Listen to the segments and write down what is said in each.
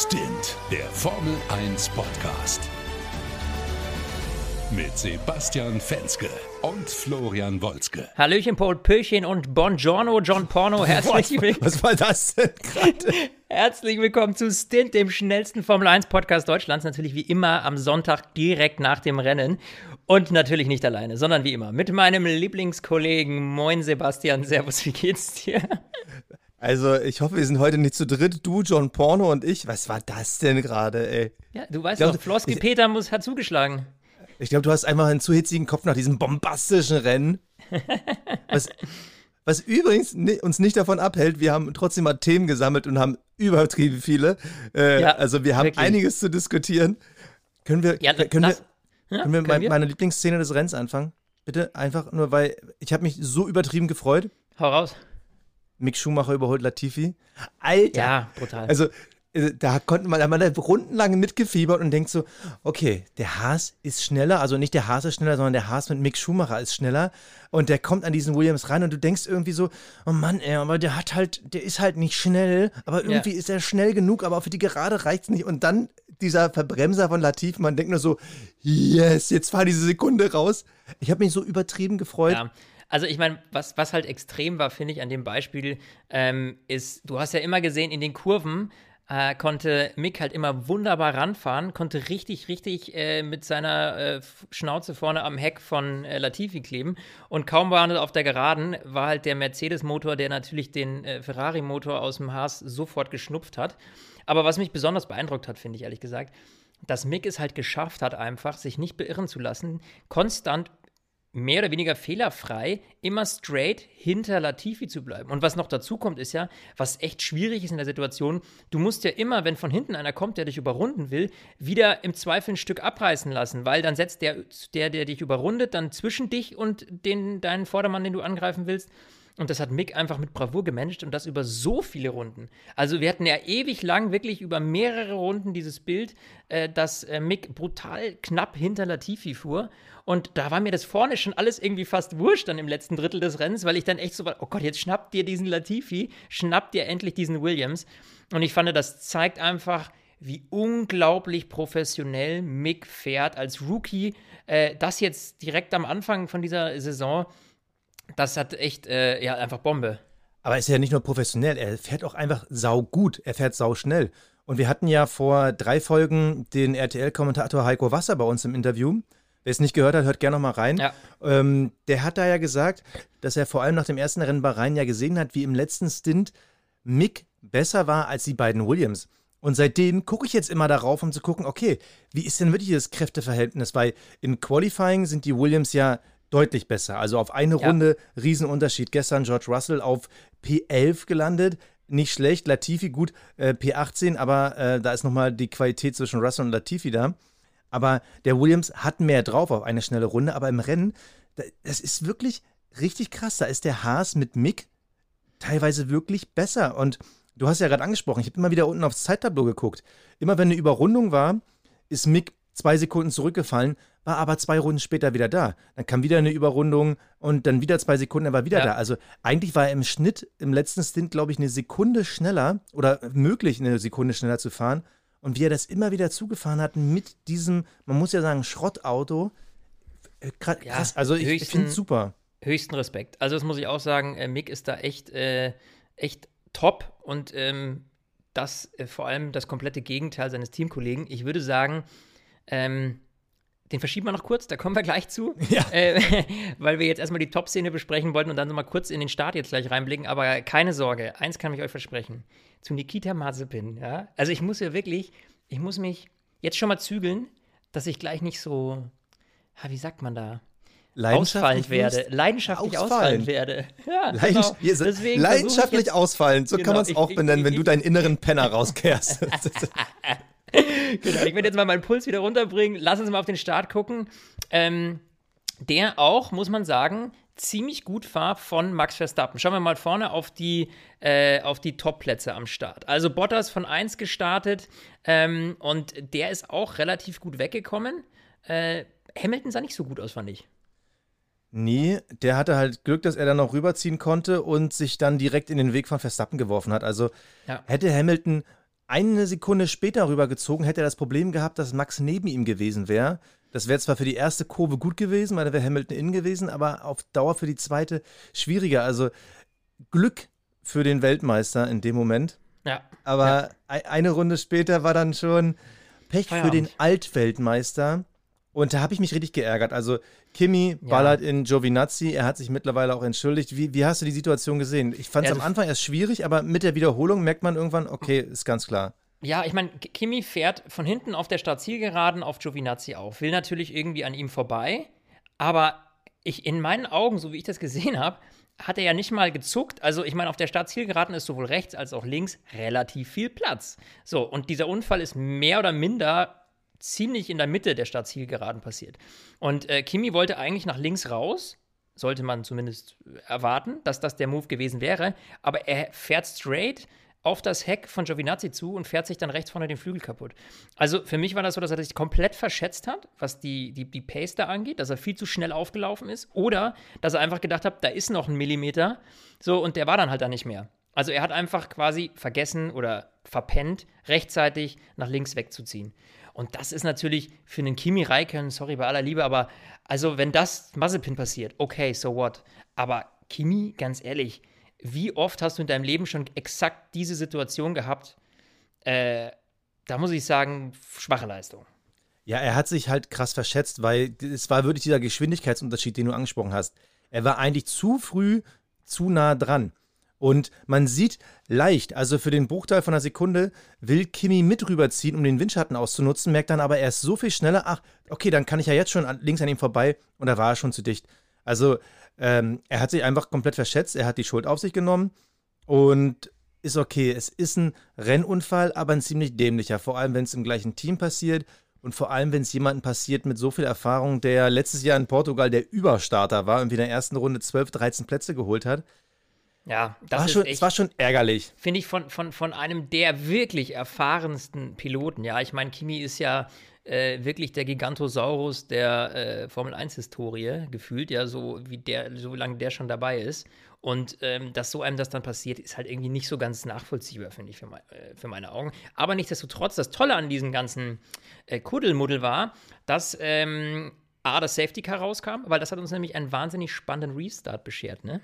Stint, der Formel 1 Podcast. Mit Sebastian Fenske und Florian Wolzke. Hallöchen, Paul Pöchen und Buongiorno, John Porno. Herzlich willkommen. Was war das denn gerade? Herzlich willkommen zu Stint, dem schnellsten Formel 1 Podcast Deutschlands. Natürlich wie immer am Sonntag direkt nach dem Rennen. Und natürlich nicht alleine, sondern wie immer mit meinem Lieblingskollegen. Moin, Sebastian. Servus, wie geht's dir? Also, ich hoffe, wir sind heute nicht zu dritt. Du, John Porno und ich. Was war das denn gerade, ey? Ja, du weißt glaub, doch, Flosky Peter muss, hat zugeschlagen. Ich glaube, du hast einfach einen zu hitzigen Kopf nach diesem bombastischen Rennen. Was, was übrigens uns nicht davon abhält, wir haben trotzdem mal Themen gesammelt und haben übertrieben viele. Äh, ja, also wir haben wirklich. einiges zu diskutieren. Können wir, ja, können lass, wir, ja, können wir, können meine Lieblingsszene des Rennens anfangen? Bitte, einfach nur, weil ich habe mich so übertrieben gefreut. Hau raus. Mick Schumacher überholt Latifi. Alter. Ja, brutal. Also, äh, da konnte man, da man rundenlang mitgefiebert und denkt so, okay, der Haas ist schneller, also nicht der Haas ist schneller, sondern der Haas mit Mick Schumacher ist schneller und der kommt an diesen Williams rein und du denkst irgendwie so, oh Mann, ey, aber der hat halt, der ist halt nicht schnell, aber irgendwie ja. ist er schnell genug, aber für die Gerade reicht's nicht und dann dieser Verbremser von Latif, man denkt nur so, yes, jetzt fahr diese Sekunde raus. Ich habe mich so übertrieben gefreut. Ja. Also ich meine, was, was halt extrem war, finde ich, an dem Beispiel, ähm, ist, du hast ja immer gesehen, in den Kurven äh, konnte Mick halt immer wunderbar ranfahren, konnte richtig, richtig äh, mit seiner äh, Schnauze vorne am Heck von äh, Latifi kleben. Und kaum war er auf der Geraden, war halt der Mercedes-Motor, der natürlich den äh, Ferrari-Motor aus dem Haas sofort geschnupft hat. Aber was mich besonders beeindruckt hat, finde ich ehrlich gesagt, dass Mick es halt geschafft hat, einfach sich nicht beirren zu lassen, konstant mehr oder weniger fehlerfrei immer straight hinter Latifi zu bleiben. Und was noch dazu kommt, ist ja, was echt schwierig ist in der Situation, du musst ja immer, wenn von hinten einer kommt, der dich überrunden will, wieder im Zweifel ein Stück abreißen lassen, weil dann setzt der, der, der dich überrundet, dann zwischen dich und den, deinen Vordermann, den du angreifen willst. Und das hat Mick einfach mit Bravour gemanagt und das über so viele Runden. Also wir hatten ja ewig lang, wirklich über mehrere Runden dieses Bild, äh, dass äh, Mick brutal knapp hinter Latifi fuhr. Und da war mir das vorne schon alles irgendwie fast wurscht dann im letzten Drittel des Rennens, weil ich dann echt so war, oh Gott, jetzt schnappt dir diesen Latifi, schnappt dir endlich diesen Williams. Und ich fand, das zeigt einfach, wie unglaublich professionell Mick fährt als Rookie. Äh, das jetzt direkt am Anfang von dieser Saison das hat echt, äh, ja, einfach Bombe. Aber er ist ja nicht nur professionell, er fährt auch einfach sau gut, er fährt sau schnell. Und wir hatten ja vor drei Folgen den RTL-Kommentator Heiko Wasser bei uns im Interview. Wer es nicht gehört hat, hört gerne noch mal rein. Ja. Ähm, der hat da ja gesagt, dass er vor allem nach dem ersten Rennen bei Rhein ja gesehen hat, wie im letzten Stint Mick besser war als die beiden Williams. Und seitdem gucke ich jetzt immer darauf, um zu gucken, okay, wie ist denn wirklich das Kräfteverhältnis? Weil im Qualifying sind die Williams ja deutlich besser. Also auf eine ja. Runde Riesenunterschied. Gestern George Russell auf P11 gelandet. Nicht schlecht. Latifi gut äh, P18, aber äh, da ist nochmal die Qualität zwischen Russell und Latifi da. Aber der Williams hat mehr drauf auf eine schnelle Runde. Aber im Rennen, das ist wirklich richtig krass. Da ist der Haas mit Mick teilweise wirklich besser. Und du hast ja gerade angesprochen, ich habe immer wieder unten aufs Zeittableau geguckt. Immer wenn eine Überrundung war, ist Mick zwei Sekunden zurückgefallen, war aber zwei Runden später wieder da. Dann kam wieder eine Überrundung und dann wieder zwei Sekunden, er war wieder ja. da. Also eigentlich war er im Schnitt im letzten Stint, glaube ich, eine Sekunde schneller oder möglich eine Sekunde schneller zu fahren. Und wie er das immer wieder zugefahren hat mit diesem, man muss ja sagen, Schrottauto. Äh, krass, ja, also ich, finde es super. Höchsten Respekt. Also das muss ich auch sagen, äh, Mick ist da echt, äh, echt top und ähm, das äh, vor allem das komplette Gegenteil seines Teamkollegen. Ich würde sagen, ähm, den verschieben wir noch kurz, da kommen wir gleich zu. Ja. Äh, weil wir jetzt erstmal die Top-Szene besprechen wollten und dann nochmal kurz in den Start jetzt gleich reinblicken. Aber keine Sorge, eins kann ich euch versprechen. Zu Nikita Mazepin, ja. Also ich muss ja wirklich, ich muss mich jetzt schon mal zügeln, dass ich gleich nicht so, wie sagt man da? Ausfallend werde, leidenschaftlich ausfallen, ausfallen werde. Ja, genau. Deswegen leidenschaftlich ausfallen, so genau, kann man es auch benennen, ich, wenn ich, du deinen inneren Penner rauskehrst. genau, ich werde jetzt mal meinen Puls wieder runterbringen. Lass uns mal auf den Start gucken. Ähm, der auch, muss man sagen, ziemlich gut war von Max Verstappen. Schauen wir mal vorne auf die, äh, die Top-Plätze am Start. Also Bottas von 1 gestartet ähm, und der ist auch relativ gut weggekommen. Äh, Hamilton sah nicht so gut aus, fand ich. Nee, der hatte halt Glück, dass er dann noch rüberziehen konnte und sich dann direkt in den Weg von Verstappen geworfen hat. Also ja. hätte Hamilton eine Sekunde später rübergezogen, hätte er das Problem gehabt, dass Max neben ihm gewesen wäre. Das wäre zwar für die erste Kurve gut gewesen, weil da wäre Hamilton innen gewesen, aber auf Dauer für die zweite schwieriger. Also Glück für den Weltmeister in dem Moment. Ja. Aber ja. eine Runde später war dann schon Pech Feierabend. für den Altweltmeister. Und da habe ich mich richtig geärgert. Also Kimi ja. ballert in Giovinazzi, er hat sich mittlerweile auch entschuldigt. Wie, wie hast du die Situation gesehen? Ich fand es am Anfang erst schwierig, aber mit der Wiederholung merkt man irgendwann, okay, ist ganz klar. Ja, ich meine, Kimi fährt von hinten auf der Startzielgeraden auf Giovinazzi auf, will natürlich irgendwie an ihm vorbei, aber ich in meinen Augen, so wie ich das gesehen habe, hat er ja nicht mal gezuckt. Also, ich meine, auf der Startzielgeraden ist sowohl rechts als auch links relativ viel Platz. So, und dieser Unfall ist mehr oder minder ziemlich in der Mitte der Startzielgeraden passiert. Und äh, Kimi wollte eigentlich nach links raus, sollte man zumindest erwarten, dass das der Move gewesen wäre, aber er fährt straight auf das Heck von Giovinazzi zu und fährt sich dann rechts vorne den Flügel kaputt. Also für mich war das so, dass er sich komplett verschätzt hat, was die, die, die Pace da angeht, dass er viel zu schnell aufgelaufen ist oder dass er einfach gedacht hat, da ist noch ein Millimeter, so und der war dann halt da nicht mehr. Also er hat einfach quasi vergessen oder verpennt, rechtzeitig nach links wegzuziehen. Und das ist natürlich für einen Kimi Räikkönen, sorry bei aller Liebe, aber also wenn das Mazepin passiert, okay, so what. Aber Kimi, ganz ehrlich, wie oft hast du in deinem Leben schon exakt diese Situation gehabt? Äh, da muss ich sagen, schwache Leistung. Ja, er hat sich halt krass verschätzt, weil es war wirklich dieser Geschwindigkeitsunterschied, den du angesprochen hast. Er war eigentlich zu früh zu nah dran. Und man sieht leicht, also für den Bruchteil von einer Sekunde will Kimi mit rüberziehen, um den Windschatten auszunutzen, merkt dann aber, er ist so viel schneller, ach, okay, dann kann ich ja jetzt schon links an ihm vorbei und da war er schon zu dicht. Also ähm, er hat sich einfach komplett verschätzt, er hat die Schuld auf sich genommen und ist okay. Es ist ein Rennunfall, aber ein ziemlich dämlicher, vor allem wenn es im gleichen Team passiert und vor allem, wenn es jemandem passiert mit so viel Erfahrung, der letztes Jahr in Portugal der Überstarter war und in der ersten Runde 12, 13 Plätze geholt hat. Ja, das war schon, echt, es war schon ärgerlich. Finde ich von, von, von einem der wirklich erfahrensten Piloten. Ja, ich meine, Kimi ist ja äh, wirklich der Gigantosaurus der äh, Formel 1-Historie gefühlt, ja, so wie der, so lange der schon dabei ist. Und ähm, dass so einem das dann passiert, ist halt irgendwie nicht so ganz nachvollziehbar, finde ich, für, mein, äh, für, meine Augen. Aber nichtsdestotrotz, das Tolle an diesem ganzen äh, Kuddelmuddel war, dass ähm, A, das Safety Car rauskam, weil das hat uns nämlich einen wahnsinnig spannenden Restart beschert, ne?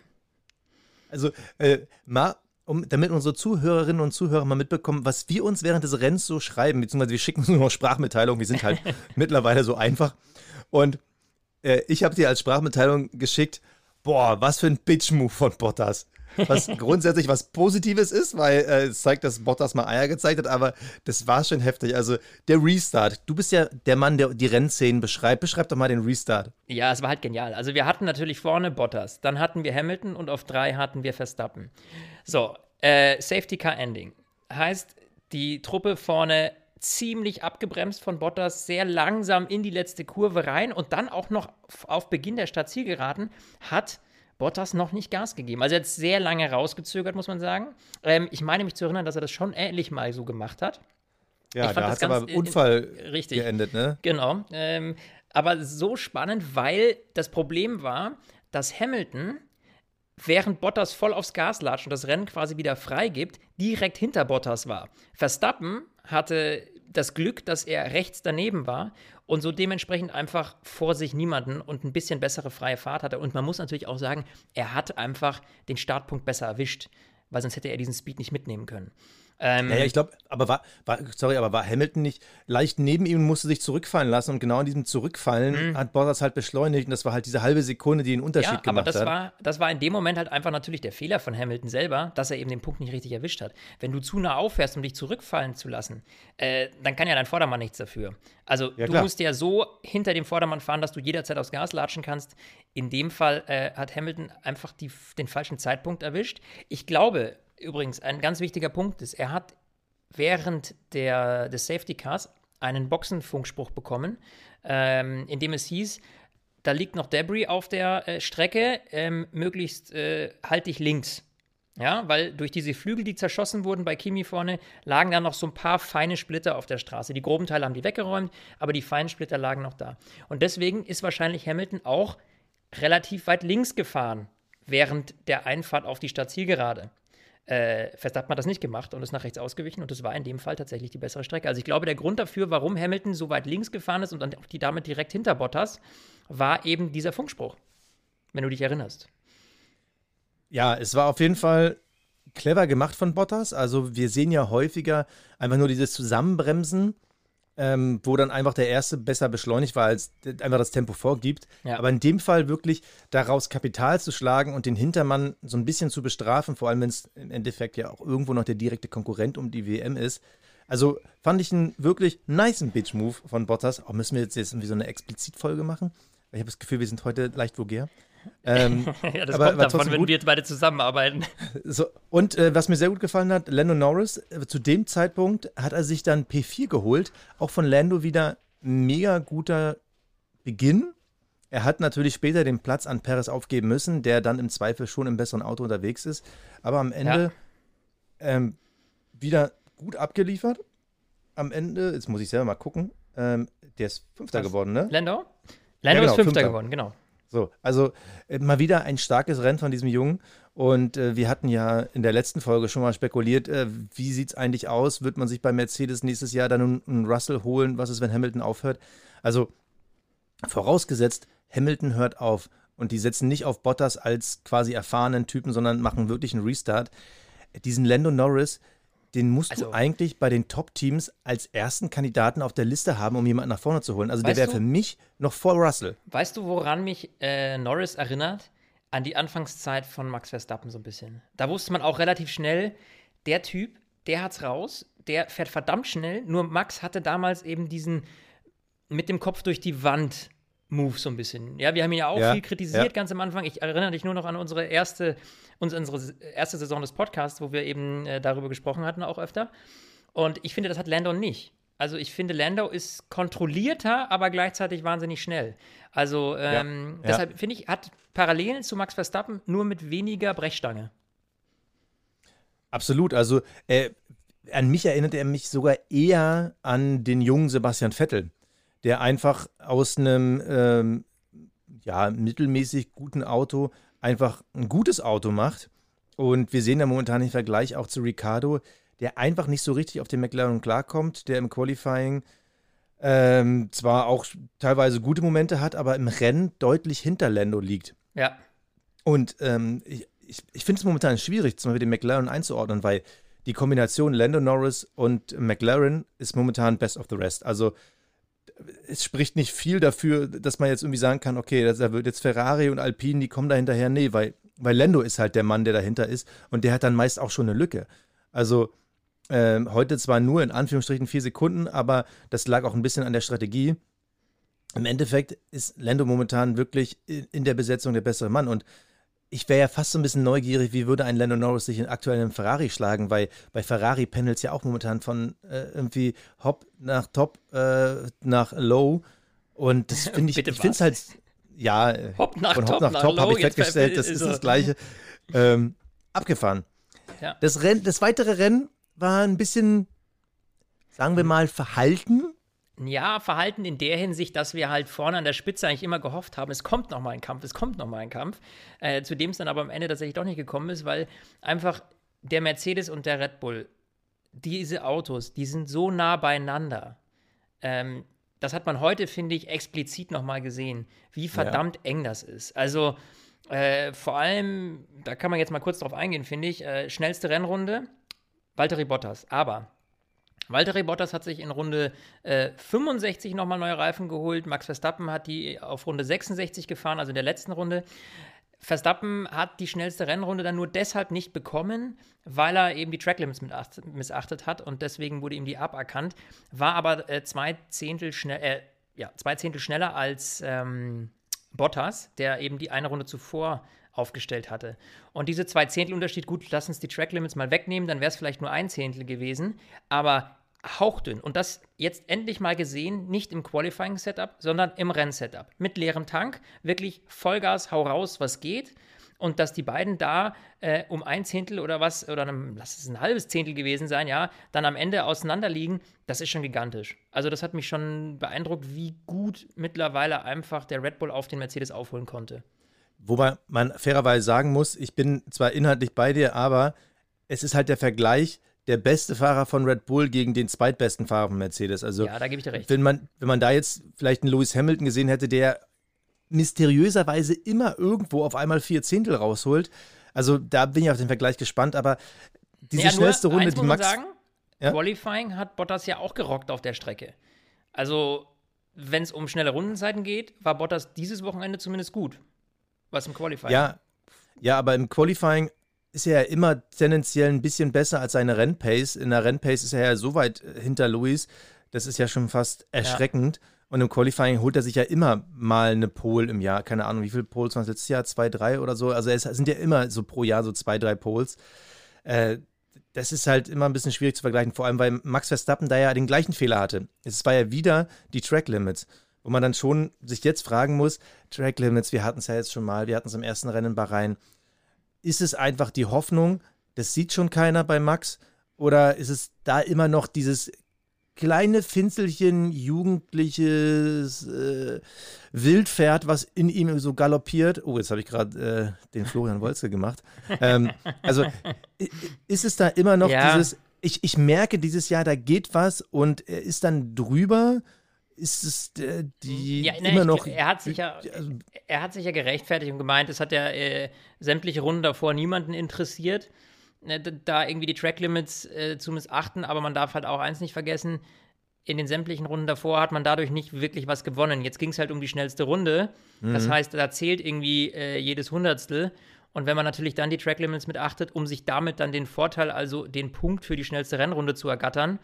Also, äh, mal, um, damit unsere Zuhörerinnen und Zuhörer mal mitbekommen, was wir uns während des Rennens so schreiben, beziehungsweise wir schicken uns nur noch Sprachmitteilungen, wir sind halt mittlerweile so einfach. Und äh, ich habe dir als Sprachmitteilung geschickt, boah, was für ein Bitch-Move von Bottas was grundsätzlich was Positives ist, weil äh, es zeigt, dass Bottas mal Eier gezeigt hat, aber das war schon heftig. Also der Restart, du bist ja der Mann, der die Rennszenen beschreibt. Beschreib doch mal den Restart. Ja, es war halt genial. Also wir hatten natürlich vorne Bottas, dann hatten wir Hamilton und auf drei hatten wir Verstappen. So, äh, Safety Car Ending. Heißt, die Truppe vorne ziemlich abgebremst von Bottas, sehr langsam in die letzte Kurve rein und dann auch noch auf Beginn der Startzielgeraden hat Bottas noch nicht Gas gegeben. Also er hat sehr lange rausgezögert, muss man sagen. Ähm, ich meine mich zu erinnern, dass er das schon ähnlich mal so gemacht hat. Ja, da hat aber im Unfall richtig. geendet, ne? Genau. Ähm, aber so spannend, weil das Problem war, dass Hamilton, während Bottas voll aufs Gas latscht und das Rennen quasi wieder freigibt, direkt hinter Bottas war. Verstappen hatte das Glück, dass er rechts daneben war und so dementsprechend einfach vor sich niemanden und ein bisschen bessere freie Fahrt hatte. Und man muss natürlich auch sagen, er hat einfach den Startpunkt besser erwischt, weil sonst hätte er diesen Speed nicht mitnehmen können. Ähm, ja, ja, ich glaube, aber war, war, sorry, aber war Hamilton nicht leicht neben ihm und musste sich zurückfallen lassen und genau in diesem Zurückfallen mhm. hat Bottas halt beschleunigt und das war halt diese halbe Sekunde, die den Unterschied ja, gemacht aber das hat. War, das war in dem Moment halt einfach natürlich der Fehler von Hamilton selber, dass er eben den Punkt nicht richtig erwischt hat. Wenn du zu nah auffährst, um dich zurückfallen zu lassen, äh, dann kann ja dein Vordermann nichts dafür. Also ja, du klar. musst ja so hinter dem Vordermann fahren, dass du jederzeit aufs Gas latschen kannst. In dem Fall äh, hat Hamilton einfach die, den falschen Zeitpunkt erwischt. Ich glaube, übrigens, ein ganz wichtiger Punkt ist, er hat während der, des Safety Cars einen Boxenfunkspruch bekommen, ähm, in dem es hieß, da liegt noch Debris auf der äh, Strecke, ähm, möglichst äh, halt dich links. Ja, weil durch diese Flügel, die zerschossen wurden bei Kimi vorne, lagen da noch so ein paar feine Splitter auf der Straße. Die groben Teile haben die weggeräumt, aber die feinen Splitter lagen noch da. Und deswegen ist wahrscheinlich Hamilton auch relativ weit links gefahren während der Einfahrt auf die Stadtzielgerade. Äh, Verstappen hat das nicht gemacht und ist nach rechts ausgewichen und das war in dem Fall tatsächlich die bessere Strecke. Also ich glaube, der Grund dafür, warum Hamilton so weit links gefahren ist und dann auch die Dame direkt hinter Bottas, war eben dieser Funkspruch, wenn du dich erinnerst. Ja, es war auf jeden Fall clever gemacht von Bottas. Also wir sehen ja häufiger einfach nur dieses Zusammenbremsen, ähm, wo dann einfach der Erste besser beschleunigt war, als einfach das Tempo vorgibt. Ja. Aber in dem Fall wirklich daraus Kapital zu schlagen und den Hintermann so ein bisschen zu bestrafen, vor allem wenn es im Endeffekt ja auch irgendwo noch der direkte Konkurrent um die WM ist. Also fand ich einen wirklich nice Bitch-Move von Bottas. Auch müssen wir jetzt, jetzt irgendwie so eine Explizit-Folge machen? Ich habe das Gefühl, wir sind heute leicht vulgär. Ähm, ja, das aber, kommt davon, wenn gut. wir jetzt beide zusammenarbeiten. So, und äh, was mir sehr gut gefallen hat, Lando Norris, äh, zu dem Zeitpunkt hat er sich dann P4 geholt. Auch von Lando wieder mega guter Beginn. Er hat natürlich später den Platz an Perez aufgeben müssen, der dann im Zweifel schon im besseren Auto unterwegs ist. Aber am Ende ja. ähm, wieder gut abgeliefert. Am Ende, jetzt muss ich selber mal gucken, ähm, der ist Fünfter was? geworden, ne? Lando? Lando ja, genau, ist Fünfter, Fünfter geworden, genau. So, also äh, mal wieder ein starkes Rennen von diesem Jungen. Und äh, wir hatten ja in der letzten Folge schon mal spekuliert, äh, wie sieht es eigentlich aus? Wird man sich bei Mercedes nächstes Jahr dann einen Russell holen? Was ist, wenn Hamilton aufhört? Also vorausgesetzt, Hamilton hört auf und die setzen nicht auf Bottas als quasi erfahrenen Typen, sondern machen wirklich einen Restart. Diesen Lando Norris, den musst also, du eigentlich bei den Top-Teams als ersten Kandidaten auf der Liste haben, um jemanden nach vorne zu holen. Also der wäre für mich noch vor Russell. Weißt du, woran mich äh, Norris erinnert? An die Anfangszeit von Max Verstappen so ein bisschen. Da wusste man auch relativ schnell, der Typ, der hat's raus, der fährt verdammt schnell. Nur Max hatte damals eben diesen mit dem Kopf durch die Wand Move so ein bisschen. Ja, wir haben ihn ja auch ja, viel kritisiert ja. ganz am Anfang. Ich erinnere dich nur noch an unsere erste, unsere erste Saison des Podcasts, wo wir eben äh, darüber gesprochen hatten, auch öfter. Und ich finde, das hat Lando nicht. Also ich finde, Lando ist kontrollierter, aber gleichzeitig wahnsinnig schnell. Also ähm, ja, deshalb finde ich, hat Parallelen zu Max Verstappen nur mit weniger Brechstange. Absolut. Also äh, an mich erinnert er mich sogar eher an den jungen Sebastian Vettel der einfach aus einem ähm, ja, mittelmäßig guten Auto einfach ein gutes Auto macht. Und wir sehen da momentan den Vergleich auch zu Ricardo, der einfach nicht so richtig auf den McLaren klarkommt, der im Qualifying ähm, zwar auch teilweise gute Momente hat, aber im Rennen deutlich hinter Lando liegt. Ja. Und ähm, ich, ich, ich finde es momentan schwierig, zum Beispiel den McLaren einzuordnen, weil die Kombination Lando Norris und McLaren ist momentan best of the rest. Also es spricht nicht viel dafür, dass man jetzt irgendwie sagen kann, okay, da wird jetzt Ferrari und Alpine, die kommen da hinterher. Nee, weil, weil Lando ist halt der Mann, der dahinter ist und der hat dann meist auch schon eine Lücke. Also äh, heute zwar nur in Anführungsstrichen vier Sekunden, aber das lag auch ein bisschen an der Strategie. Im Endeffekt ist Lando momentan wirklich in der Besetzung der bessere Mann und ich wäre ja fast so ein bisschen neugierig, wie würde ein Lando Norris sich in aktuellen Ferrari schlagen, weil bei Ferrari pendelt ja auch momentan von äh, irgendwie Hop nach Top äh, nach Low. Und das finde ich, ich finde es halt, ja, Hop nach von Hop nach, nach Top habe ich festgestellt, das ist, das Gleiche. Ähm, abgefahren. Ja. Das, Renn, das weitere Rennen war ein bisschen, sagen wir mal, verhalten. Ja, Verhalten in der Hinsicht, dass wir halt vorne an der Spitze eigentlich immer gehofft haben, es kommt noch mal ein Kampf, es kommt noch mal ein Kampf, äh, zu dem es dann aber am Ende tatsächlich doch nicht gekommen ist, weil einfach der Mercedes und der Red Bull, diese Autos, die sind so nah beieinander. Ähm, das hat man heute, finde ich, explizit noch mal gesehen, wie verdammt ja. eng das ist. Also äh, vor allem, da kann man jetzt mal kurz drauf eingehen, finde ich, äh, schnellste Rennrunde, Valtteri Bottas. Aber Valtteri Bottas hat sich in Runde äh, 65 nochmal neue Reifen geholt. Max Verstappen hat die auf Runde 66 gefahren, also in der letzten Runde. Verstappen hat die schnellste Rennrunde dann nur deshalb nicht bekommen, weil er eben die Tracklimits missachtet hat und deswegen wurde ihm die aberkannt. War aber äh, zwei, Zehntel schnell, äh, ja, zwei Zehntel schneller als ähm, Bottas, der eben die eine Runde zuvor aufgestellt hatte. Und diese zwei Zehntel Unterschied, gut, lass uns die Track Limits mal wegnehmen, dann wäre es vielleicht nur ein Zehntel gewesen, aber hauchdünn. Und das jetzt endlich mal gesehen, nicht im Qualifying-Setup, sondern im Renn-Setup. Mit leerem Tank, wirklich Vollgas, hau raus, was geht. Und dass die beiden da äh, um ein Zehntel oder was, oder einem, lass es ein halbes Zehntel gewesen sein, ja, dann am Ende auseinanderliegen, das ist schon gigantisch. Also, das hat mich schon beeindruckt, wie gut mittlerweile einfach der Red Bull auf den Mercedes aufholen konnte. Wobei man fairerweise sagen muss, ich bin zwar inhaltlich bei dir, aber es ist halt der Vergleich der beste Fahrer von Red Bull gegen den zweitbesten Fahrer von Mercedes. Also, ja, da gebe ich dir recht. Wenn man, wenn man da jetzt vielleicht einen Lewis Hamilton gesehen hätte, der mysteriöserweise immer irgendwo auf einmal vier Zehntel rausholt. Also da bin ich auf den Vergleich gespannt, aber diese ja, schnellste Runde, die Max. Sagen, ja? Qualifying hat Bottas ja auch gerockt auf der Strecke. Also, wenn es um schnelle Rundenzeiten geht, war Bottas dieses Wochenende zumindest gut. Was im Qualifying. Ja, ja aber im Qualifying ist er ja immer tendenziell ein bisschen besser als seine Rennpace. In der Rennpace ist er ja so weit äh, hinter Luis, das ist ja schon fast erschreckend. Ja. Und im Qualifying holt er sich ja immer mal eine Pole im Jahr. Keine Ahnung, wie viele Poles waren es letztes Jahr? Zwei, drei oder so. Also es sind ja immer so pro Jahr so zwei, drei Poles. Äh, das ist halt immer ein bisschen schwierig zu vergleichen, vor allem weil Max Verstappen da ja den gleichen Fehler hatte. Es war ja wieder die Track Limits, wo man dann schon sich jetzt fragen muss, Track Limits, wir hatten es ja jetzt schon mal, wir hatten es im ersten Rennen in Bahrain, ist es einfach die Hoffnung, das sieht schon keiner bei Max? Oder ist es da immer noch dieses kleine Finzelchen, jugendliches äh, Wildpferd, was in ihm so galoppiert? Oh, jetzt habe ich gerade äh, den Florian Wolze gemacht. Ähm, also ist es da immer noch ja. dieses, ich, ich merke dieses Jahr, da geht was und er ist dann drüber ist es äh, die ja, ne, immer noch. Er hat, sich ja, also, er hat sich ja gerechtfertigt und gemeint, es hat ja äh, sämtliche Runden davor niemanden interessiert, ne, da irgendwie die Tracklimits äh, zu missachten, aber man darf halt auch eins nicht vergessen, in den sämtlichen Runden davor hat man dadurch nicht wirklich was gewonnen. Jetzt ging es halt um die schnellste Runde. Mhm. Das heißt, da zählt irgendwie äh, jedes Hundertstel. Und wenn man natürlich dann die Tracklimits mitachtet, um sich damit dann den Vorteil, also den Punkt für die schnellste Rennrunde zu ergattern,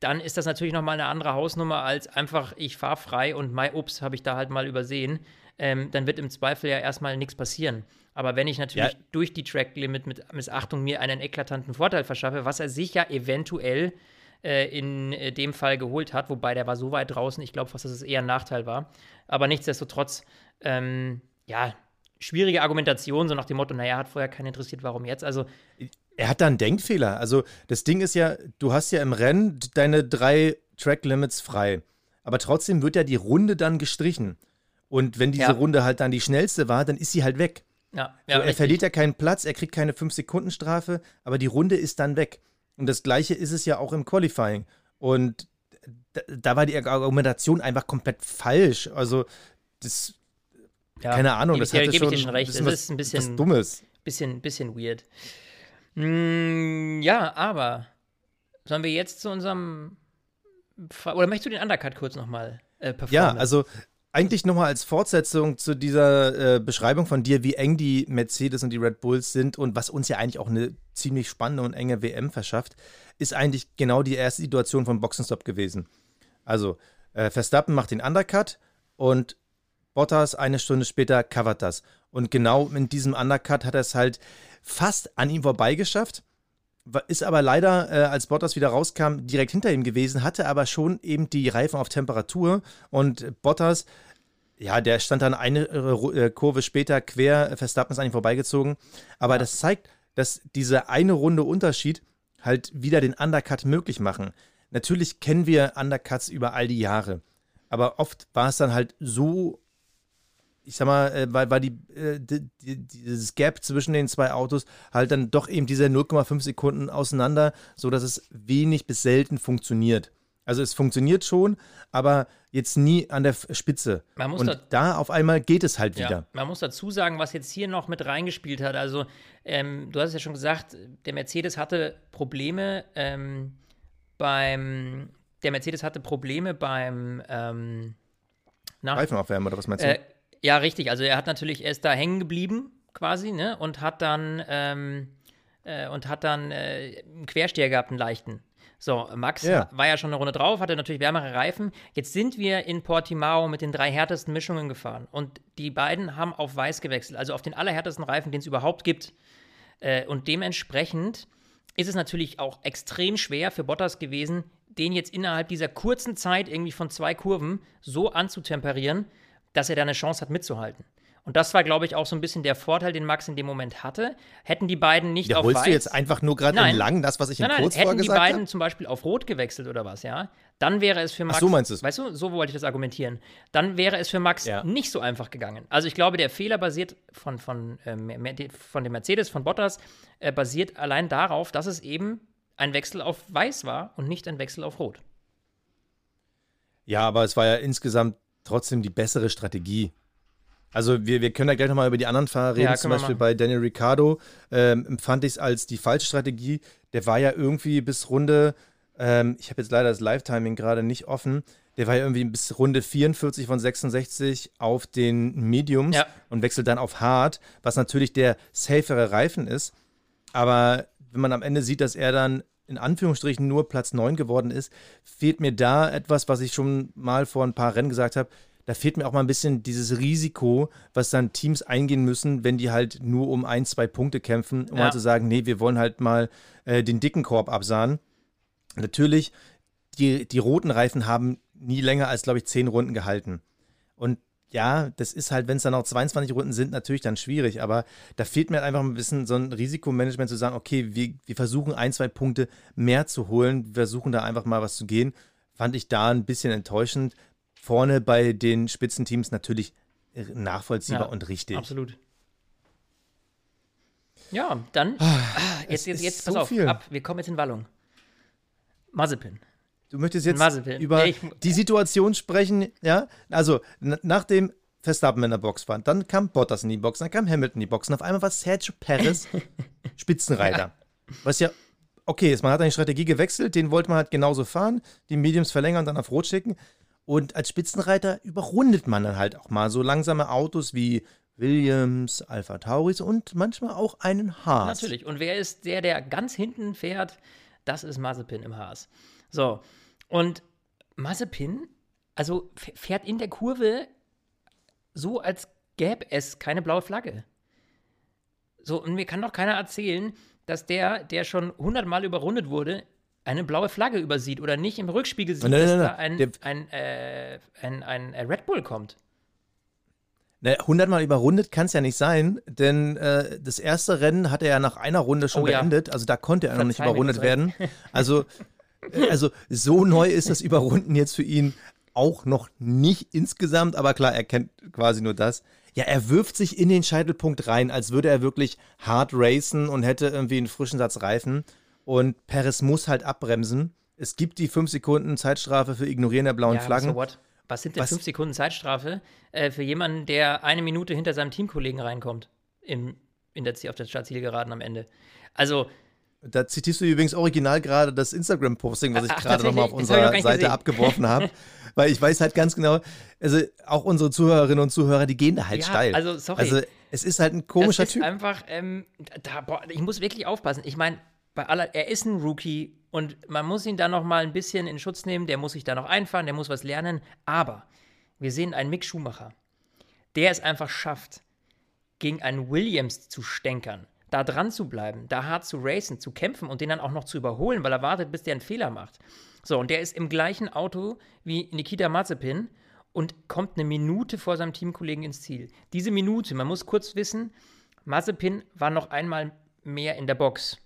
dann ist das natürlich nochmal eine andere Hausnummer als einfach, ich fahre frei und mein Ups habe ich da halt mal übersehen. Ähm, dann wird im Zweifel ja erstmal nichts passieren. Aber wenn ich natürlich ja. durch die Track-Limit mit Missachtung mir einen eklatanten Vorteil verschaffe, was er sich ja eventuell äh, in äh, dem Fall geholt hat, wobei der war so weit draußen, ich glaube fast, dass es eher ein Nachteil war. Aber nichtsdestotrotz, ähm, ja, schwierige Argumentation, so nach dem Motto, naja, hat vorher keinen interessiert, warum jetzt? Also er hat da einen Denkfehler. Also das Ding ist ja, du hast ja im Rennen deine drei Track Limits frei. Aber trotzdem wird ja die Runde dann gestrichen. Und wenn diese ja. Runde halt dann die schnellste war, dann ist sie halt weg. Ja, ja, so, er verliert ja keinen Platz, er kriegt keine 5-Sekunden-Strafe, aber die Runde ist dann weg. Und das gleiche ist es ja auch im Qualifying. Und da, da war die Argumentation einfach komplett falsch. Also, das, ja, keine Ahnung, das hatte schon, schon recht. Das ist ein bisschen, was Dummes. Bisschen, bisschen weird. Mm, ja, aber sollen wir jetzt zu unserem. Oder möchtest du den Undercut kurz nochmal äh, performen? Ja, also eigentlich nochmal als Fortsetzung zu dieser äh, Beschreibung von dir, wie eng die Mercedes und die Red Bulls sind und was uns ja eigentlich auch eine ziemlich spannende und enge WM verschafft, ist eigentlich genau die erste Situation vom Boxenstopp gewesen. Also, äh, Verstappen macht den Undercut und Bottas eine Stunde später covert das. Und genau in diesem Undercut hat er es halt fast an ihm vorbeigeschafft, ist aber leider, äh, als Bottas wieder rauskam, direkt hinter ihm gewesen, hatte aber schon eben die Reifen auf Temperatur und Bottas, ja, der stand dann eine äh, äh Kurve später quer, Verstappen ist an ihm vorbeigezogen, aber ja. das zeigt, dass diese eine Runde Unterschied halt wieder den Undercut möglich machen. Natürlich kennen wir Undercuts über all die Jahre, aber oft war es dann halt so ich sag mal, äh, weil, weil die, äh, die, dieses Gap zwischen den zwei Autos halt dann doch eben diese 0,5 Sekunden auseinander, sodass es wenig bis selten funktioniert. Also es funktioniert schon, aber jetzt nie an der Spitze. Und da, da, auf einmal geht es halt wieder. Ja, man muss dazu sagen, was jetzt hier noch mit reingespielt hat. Also ähm, du hast es ja schon gesagt, der Mercedes hatte Probleme ähm, beim, der Mercedes hatte Probleme beim ähm, Reifenaufwärmen oder was meinst du? Äh, ja, richtig. Also er hat natürlich, er ist da hängen geblieben quasi, ne? Und hat dann, ähm, äh, und hat dann äh, einen Quersteher gehabt, einen leichten. So, Max ja. war ja schon eine Runde drauf, hatte natürlich wärmere Reifen. Jetzt sind wir in Portimao mit den drei härtesten Mischungen gefahren. Und die beiden haben auf weiß gewechselt, also auf den allerhärtesten Reifen, den es überhaupt gibt. Äh, und dementsprechend ist es natürlich auch extrem schwer für Bottas gewesen, den jetzt innerhalb dieser kurzen Zeit irgendwie von zwei Kurven so anzutemperieren, dass er da eine Chance hat mitzuhalten. Und das war, glaube ich, auch so ein bisschen der Vorteil, den Max in dem Moment hatte. Hätten die beiden nicht ja, auf Weiß... du jetzt einfach nur gerade entlang das, was ich nein, in kurz nein, hätten gesagt die beiden hab? zum Beispiel auf Rot gewechselt oder was, ja, dann wäre es für Max... Ach, so meinst du es? Weißt du, so wollte ich das argumentieren. Dann wäre es für Max Ja. nicht so einfach gegangen. Also ich glaube, der Fehler basiert von, von, ähm, von dem Mercedes, von Bottas, äh, basiert allein darauf, dass es eben ein Wechsel auf Weiß war und nicht ein Wechsel auf Rot. Ja, aber es war ja insgesamt trotzdem die bessere Strategie. Also wir, wir können da gleich nochmal über die anderen Fahrer reden. Ja, Zum Beispiel bei Daniel Ricciardo ähm, empfand ich es als die falsche Strategie. Der war ja irgendwie bis Runde, ähm, ich habe jetzt leider das Live-Timing gerade nicht offen, der war ja irgendwie bis Runde 44 von 66 auf den Mediums Ja. und wechselt dann auf Hard, was natürlich der safere Reifen ist. Aber wenn man am Ende sieht, dass er dann in Anführungsstrichen nur Platz 9 geworden ist, fehlt mir da etwas, was ich schon mal vor ein paar Rennen gesagt habe. Da fehlt mir auch mal ein bisschen dieses Risiko, was dann Teams eingehen müssen, wenn die halt nur um ein, zwei Punkte kämpfen, um Ja. halt zu sagen, nee, wir wollen halt mal äh, den dicken Korb absahen. Natürlich, die, die roten Reifen haben nie länger als, glaube ich, zehn Runden gehalten. Und ja, das ist halt, wenn es dann noch 22 Runden sind, natürlich dann schwierig. Aber da fehlt mir halt einfach ein bisschen so ein Risikomanagement zu sagen, okay, wir, wir versuchen ein, zwei Punkte mehr zu holen, wir versuchen da einfach mal was zu gehen. Fand ich da ein bisschen enttäuschend. Vorne bei den Spitzenteams natürlich nachvollziehbar Ja, und richtig. Absolut. Ja, dann. Ah, jetzt, jetzt, jetzt pass so auf, viel. ab. Wir kommen jetzt in Wallung. Mazepin. Du möchtest jetzt über Ich- die Situation sprechen, ja? Also, n- nachdem Verstappen in der Box war, dann kam Bottas in die Box, dann kam Hamilton in die Box und auf einmal war Sergio Perez Spitzenreiter. Was ja okay ist, man hat eine Strategie gewechselt, den wollte man halt genauso fahren, die Mediums verlängern und dann auf Rot schicken. Und als Spitzenreiter überrundet man dann halt auch mal so langsame Autos wie Williams, Alpha Tauris und manchmal auch einen Haas. Natürlich. Und wer ist der, der ganz hinten fährt? Das ist Mazepin im Haas. So. Und Mazepin, also fährt in der Kurve so, als gäbe es keine blaue Flagge. So, und mir kann doch keiner erzählen, dass der, der schon hundertmal überrundet wurde, eine blaue Flagge übersieht oder nicht im Rückspiegel sieht, Nein, nein, dass nein, da nein. ein, ein, äh, ein, ein, äh, Red Bull kommt. Ne, 100 Mal überrundet kann es ja nicht sein, denn äh, das erste Rennen hat er ja nach einer Runde schon Oh ja. beendet. Also da konnte er noch nicht Verzeih überrundet werden. Also, also so neu ist das Überrunden jetzt für ihn auch noch nicht insgesamt, aber klar, er kennt quasi nur das. Ja, er wirft sich in den Scheitelpunkt rein, als würde er wirklich hart racen und hätte irgendwie einen frischen Satz Reifen. Und Perez muss halt abbremsen. Es gibt die 5 Sekunden Zeitstrafe für Ignorieren der blauen Ja, Flaggen. so what? Was sind denn Was- fünf Sekunden Zeitstrafe äh, für jemanden, der eine Minute hinter seinem Teamkollegen reinkommt im, in der, auf der Startzielgeraden am Ende? Also, Da zitierst du übrigens original gerade das Instagram-Posting, was ich gerade nochmal auf unserer Seite gesehen. abgeworfen habe. Weil ich weiß halt ganz genau, also auch unsere Zuhörerinnen und Zuhörer, die gehen da halt Ja, steil. also, sorry. Also es ist halt ein komischer das ist Typ. einfach, ähm, da, boah, ich muss wirklich aufpassen. Ich meine, bei aller, er ist ein Rookie und man muss ihn da noch mal ein bisschen in Schutz nehmen. Der muss sich da noch einfahren, der muss was lernen. Aber wir sehen einen Mick Schumacher, der es einfach schafft, gegen einen Williams zu stänkern, da dran zu bleiben, da hart zu racen, zu kämpfen und den dann auch noch zu überholen, weil er wartet, bis der einen Fehler macht. So, und der ist im gleichen Auto wie Nikita Mazepin und kommt eine Minute vor seinem Teamkollegen ins Ziel. Diese Minute, man muss kurz wissen, Mazepin war noch einmal mehr in der Box.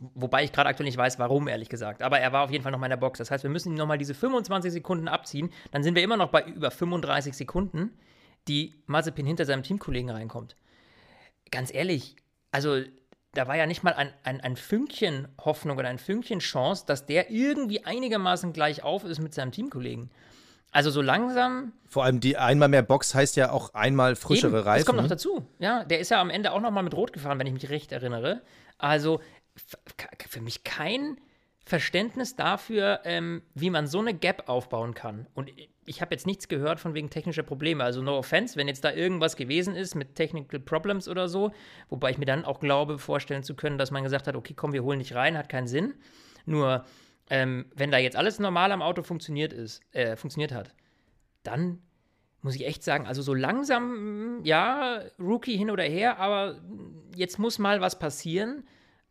Wobei ich gerade aktuell nicht weiß, warum, ehrlich gesagt. Aber er war auf jeden Fall noch mal in der Box. Das heißt, wir müssen ihm nochmal diese 25 Sekunden abziehen. Dann sind wir immer noch bei über 35 Sekunden, die Mazepin hinter seinem Teamkollegen reinkommt. Ganz ehrlich, also da war ja nicht mal ein, ein, ein Fünkchen Hoffnung oder ein Fünkchen Chance, dass der irgendwie einigermaßen gleich auf ist mit seinem Teamkollegen. Also so langsam Vor allem die einmal mehr Box heißt ja auch einmal frischere Eben, Reifen. Das kommt noch dazu. Ja, der ist ja am Ende auch noch mal mit Rot gefahren, wenn ich mich recht erinnere. Also für mich kein Verständnis dafür, ähm, wie man so eine Gap aufbauen kann. Und ich habe jetzt nichts gehört von wegen technischer Probleme. Also no offense, wenn jetzt da irgendwas gewesen ist mit Technical Problems oder so, wobei ich mir dann auch glaube, vorstellen zu können, dass man gesagt hat, okay, komm, wir holen dich rein, hat keinen Sinn. Nur ähm, wenn da jetzt alles normal am Auto funktioniert ist, äh, funktioniert hat, dann muss ich echt sagen, also so langsam, mm, ja, Rookie hin oder her, aber jetzt muss mal was passieren,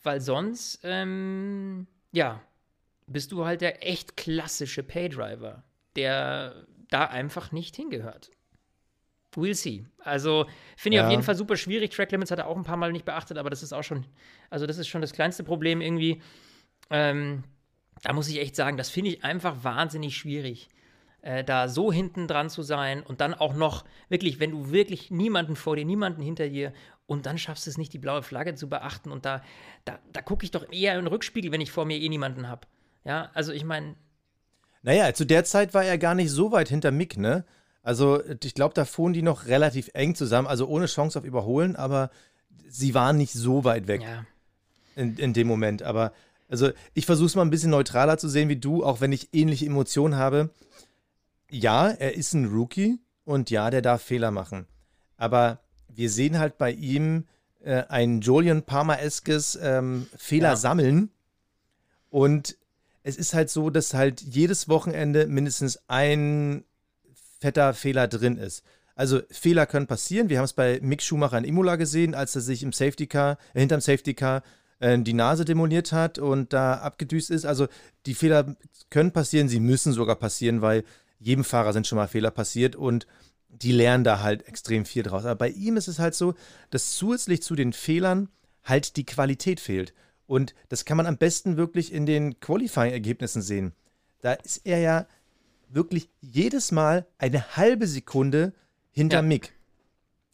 weil sonst, ähm, ja, bist du halt der echt klassische Paydriver, der da einfach nicht hingehört. We'll see. Also finde ich ja. auf jeden Fall super schwierig. Track Limits hat er auch ein paar Mal nicht beachtet, aber das ist auch schon, also das ist schon das kleinste Problem irgendwie. Ähm, da muss ich echt sagen, das finde ich einfach wahnsinnig schwierig. Äh, da so hinten dran zu sein und dann auch noch wirklich, wenn du wirklich niemanden vor dir, niemanden hinter dir und dann schaffst du es nicht, die blaue Flagge zu beachten und da, da, da gucke ich doch eher in den Rückspiegel, wenn ich vor mir eh niemanden habe. Ja, also ich meine. Naja, zu der Zeit war er gar nicht so weit hinter Mick, ne? Also ich glaube, da fuhren die noch relativ eng zusammen, also ohne Chance auf Überholen, aber sie waren nicht so weit weg ja. in, in dem Moment. Aber also ich versuche es mal ein bisschen neutraler zu sehen wie du, auch wenn ich ähnliche Emotionen habe. Ja, er ist ein Rookie und ja, der darf Fehler machen. Aber wir sehen halt bei ihm äh, ein Julian Palmer-eskes ähm, Fehler ja. sammeln. Und es ist halt so, dass halt jedes Wochenende mindestens ein fetter Fehler drin ist. Also Fehler können passieren. Wir haben es bei Mick Schumacher in Imola gesehen, als er sich im Safety Car, äh, hinterm Safety Car äh, die Nase demoliert hat und da abgedüst ist. Also die Fehler können passieren, sie müssen sogar passieren, weil jedem Fahrer sind schon mal Fehler passiert und die lernen da halt extrem viel draus. Aber bei ihm ist es halt so, dass zusätzlich zu den Fehlern halt die Qualität fehlt. Und das kann man am besten wirklich in den Qualifying-Ergebnissen sehen. Da ist er ja wirklich jedes Mal eine halbe Sekunde hinter ja. Mick.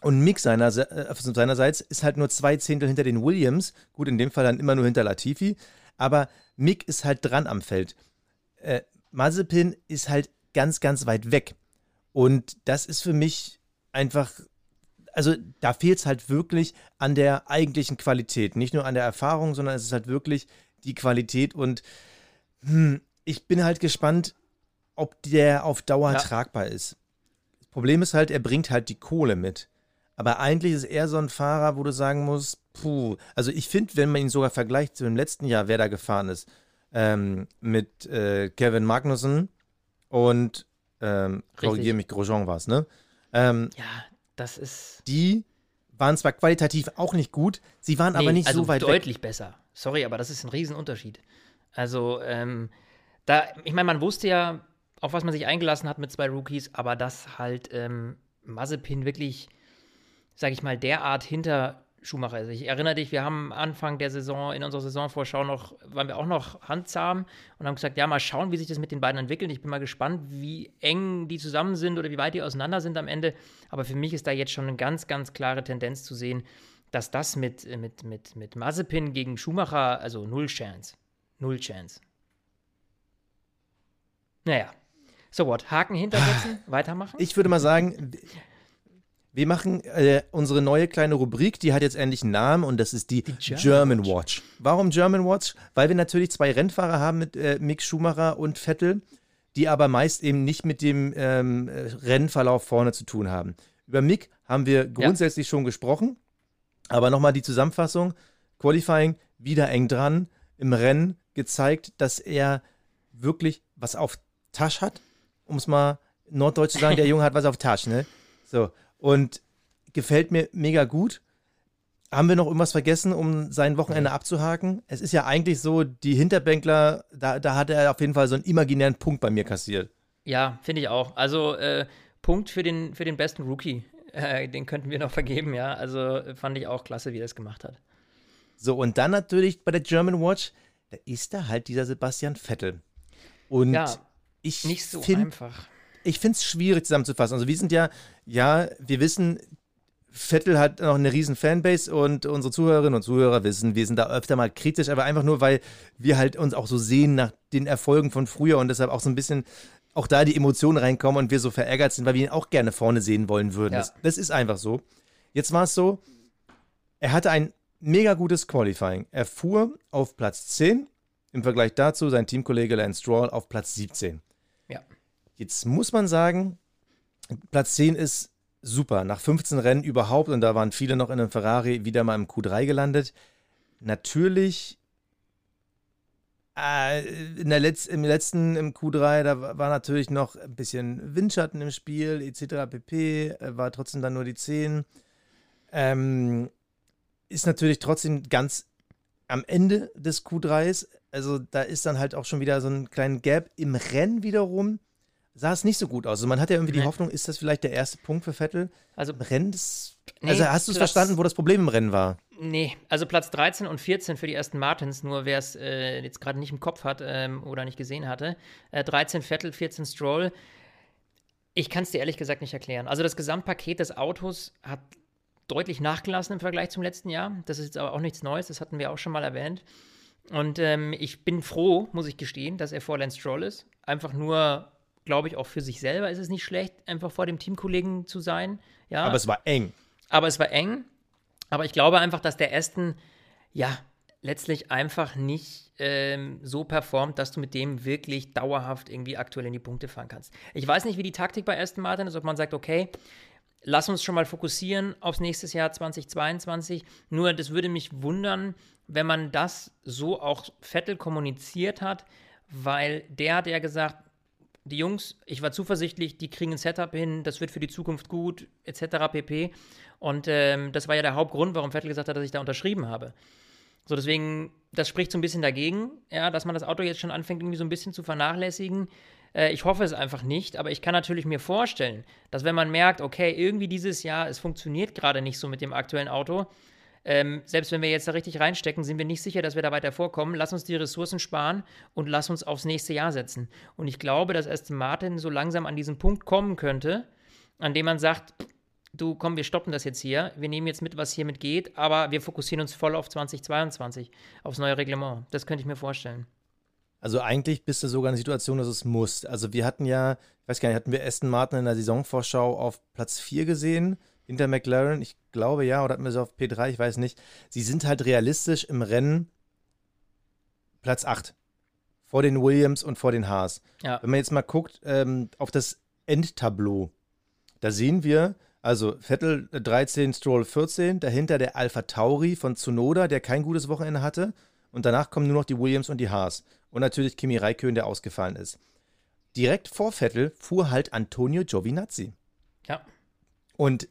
Und Mick seiner, äh, seinerseits ist halt nur zwei Zehntel hinter den Williams. Gut, in dem Fall dann immer nur hinter Latifi. Aber Mick ist halt dran am Feld. Äh, Mazepin ist halt ganz, ganz weit weg. Und das ist für mich einfach, also da fehlt es halt wirklich an der eigentlichen Qualität. Nicht nur an der Erfahrung, sondern es ist halt wirklich die Qualität. Und hm, ich bin halt gespannt, ob der auf Dauer ja. tragbar ist. Das Problem ist halt, er bringt halt die Kohle mit. Aber eigentlich ist er so ein Fahrer, wo du sagen musst, puh, also ich finde, wenn man ihn sogar vergleicht zu dem letzten Jahr, wer da gefahren ist, ähm, mit äh, Kevin Magnussen und ähm, korrigiere mich, Grosjean war es, ne? Ähm, ja, das ist. Die waren zwar qualitativ auch nicht gut, sie waren nee, aber nicht also so weit deutlich weg. besser. Sorry, aber das ist ein Riesenunterschied. Also, ähm, da, ich meine, man wusste ja, auf was man sich eingelassen hat mit zwei Rookies, aber dass halt ähm, Mazepin wirklich, sag ich mal, derart hinter Schumacher ist. Ich erinnere dich, wir haben Anfang der Saison, in unserer Saisonvorschau noch, waren wir auch noch handzahm und haben gesagt, ja, mal schauen, wie sich das mit den beiden entwickelt. Ich bin mal gespannt, wie eng die zusammen sind oder wie weit die auseinander sind am Ende. Aber für mich ist da jetzt schon eine ganz, ganz klare Tendenz zu sehen, dass das mit, mit, mit, mit Mazepin gegen Schumacher, also null Chance. Null Chance. Naja, so what? Haken hintersetzen, weitermachen? Ich würde mal sagen, wir machen äh, unsere neue kleine Rubrik, die hat jetzt endlich einen Namen und das ist die, die German, German Watch. Watch. Warum German Watch? Weil wir natürlich zwei Rennfahrer haben mit äh, Mick Schumacher und Vettel, die aber meist eben nicht mit dem ähm, Rennverlauf vorne zu tun haben. Über Mick haben wir grundsätzlich ja. schon gesprochen, aber nochmal die Zusammenfassung. Qualifying wieder eng dran, im Rennen gezeigt, dass er wirklich was auf Tasch hat, um es mal norddeutsch zu sagen, der Junge hat was auf Tasch, ne? So. Und gefällt mir mega gut. Haben wir noch irgendwas vergessen, um sein Wochenende abzuhaken? Es ist ja eigentlich so, die Hinterbänkler, da, da hat er auf jeden Fall so einen imaginären Punkt bei mir kassiert. Ja, finde ich auch. Also äh, Punkt für den, für den besten Rookie. Äh, den könnten wir noch vergeben, ja. Also fand ich auch klasse, wie er es gemacht hat. So, und dann natürlich bei der German Watch, da ist da halt dieser Sebastian Vettel. Und ja, ich nicht so find, einfach ich finde es schwierig zusammenzufassen. Also wir sind ja, ja, wir wissen, Vettel hat noch eine riesen Fanbase und unsere Zuhörerinnen und Zuhörer wissen, wir sind da öfter mal kritisch, aber einfach nur, weil wir halt uns auch so sehen nach den Erfolgen von früher und deshalb auch so ein bisschen auch da die Emotionen reinkommen und wir so verärgert sind, weil wir ihn auch gerne vorne sehen wollen würden. Ja. Das, das ist einfach so. Jetzt war es so, er hatte ein mega gutes Qualifying. Er fuhr auf Platz 10, im Vergleich dazu sein Teamkollege Lance Stroll auf Platz 17. Jetzt muss man sagen, Platz 10 ist super. Nach 15 Rennen überhaupt, und da waren viele noch in einem Ferrari, wieder mal im Q3 gelandet. Natürlich äh, in der Letz-, im letzten, im Q3, da war natürlich noch ein bisschen Windschatten im Spiel, etc. pp. Äh, war trotzdem dann nur die 10. Ähm, ist natürlich trotzdem ganz am Ende des Q3s. Also da ist dann halt auch schon wieder so ein kleiner Gap im Rennen wiederum sah es nicht so gut aus. Also man hat ja irgendwie nee. die Hoffnung, ist das vielleicht der erste Punkt für Vettel? Also Im Rennen des, nee, Also hast du es verstanden, wo das Problem im Rennen war? Nee, also Platz 13 und 14 für die ersten Martins, nur wer es äh, jetzt gerade nicht im Kopf hat ähm, oder nicht gesehen hatte. Äh, 13 Vettel, 14 Stroll. Ich kann es dir ehrlich gesagt nicht erklären. Also das Gesamtpaket des Autos hat deutlich nachgelassen im Vergleich zum letzten Jahr. Das ist jetzt aber auch nichts Neues, das hatten wir auch schon mal erwähnt. Und ähm, ich bin froh, muss ich gestehen, dass er vor Lance Stroll ist. Einfach nur, glaube ich, auch für sich selber ist es nicht schlecht, einfach vor dem Teamkollegen zu sein. Ja. Aber es war eng. Aber es war eng. Aber ich glaube einfach, dass der Aston, ja, letztlich einfach nicht ähm, so performt, dass du mit dem wirklich dauerhaft irgendwie aktuell in die Punkte fahren kannst. Ich weiß nicht, wie die Taktik bei Aston Martin ist, ob man sagt, okay, lass uns schon mal fokussieren aufs nächste Jahr 2022. Nur das würde mich wundern, wenn man das so auch Vettel kommuniziert hat, weil der hat ja gesagt, die Jungs, ich war zuversichtlich, die kriegen ein Setup hin, das wird für die Zukunft gut, etc. pp. Und ähm, das war ja der Hauptgrund, warum Vettel gesagt hat, dass ich da unterschrieben habe. So, deswegen, das spricht so ein bisschen dagegen, ja, dass man das Auto jetzt schon anfängt, irgendwie so ein bisschen zu vernachlässigen. Äh, ich hoffe es einfach nicht, aber ich kann natürlich mir vorstellen, dass wenn man merkt, okay, irgendwie dieses Jahr, es funktioniert gerade nicht so mit dem aktuellen Auto, ähm, selbst wenn wir jetzt da richtig reinstecken, sind wir nicht sicher, dass wir da weiter vorkommen. Lass uns die Ressourcen sparen und lass uns aufs nächste Jahr setzen. Und ich glaube, dass Aston Martin so langsam an diesen Punkt kommen könnte, an dem man sagt, du komm, wir stoppen das jetzt hier, wir nehmen jetzt mit, was hiermit geht, aber wir fokussieren uns voll auf 2022, aufs neue Reglement. Das könnte ich mir vorstellen. Also eigentlich bist du sogar in der Situation, dass es muss. Also wir hatten ja, ich weiß gar nicht, hatten wir Aston Martin in der Saisonvorschau auf Platz 4 gesehen hinter McLaren? Ich glaube ja, oder hatten wir sie auf P3, ich weiß nicht. Sie sind halt realistisch im Rennen Platz 8. Vor den Williams und vor den Haas. Ja. Wenn man jetzt mal guckt ähm, auf das Endtableau, da sehen wir, also Vettel 13, Stroll 14, dahinter der Alpha Tauri von Tsunoda, der kein gutes Wochenende hatte. Und danach kommen nur noch die Williams und die Haas. Und natürlich Kimi Räikkönen, der ausgefallen ist. Direkt vor Vettel fuhr halt Antonio Giovinazzi. Ja. Und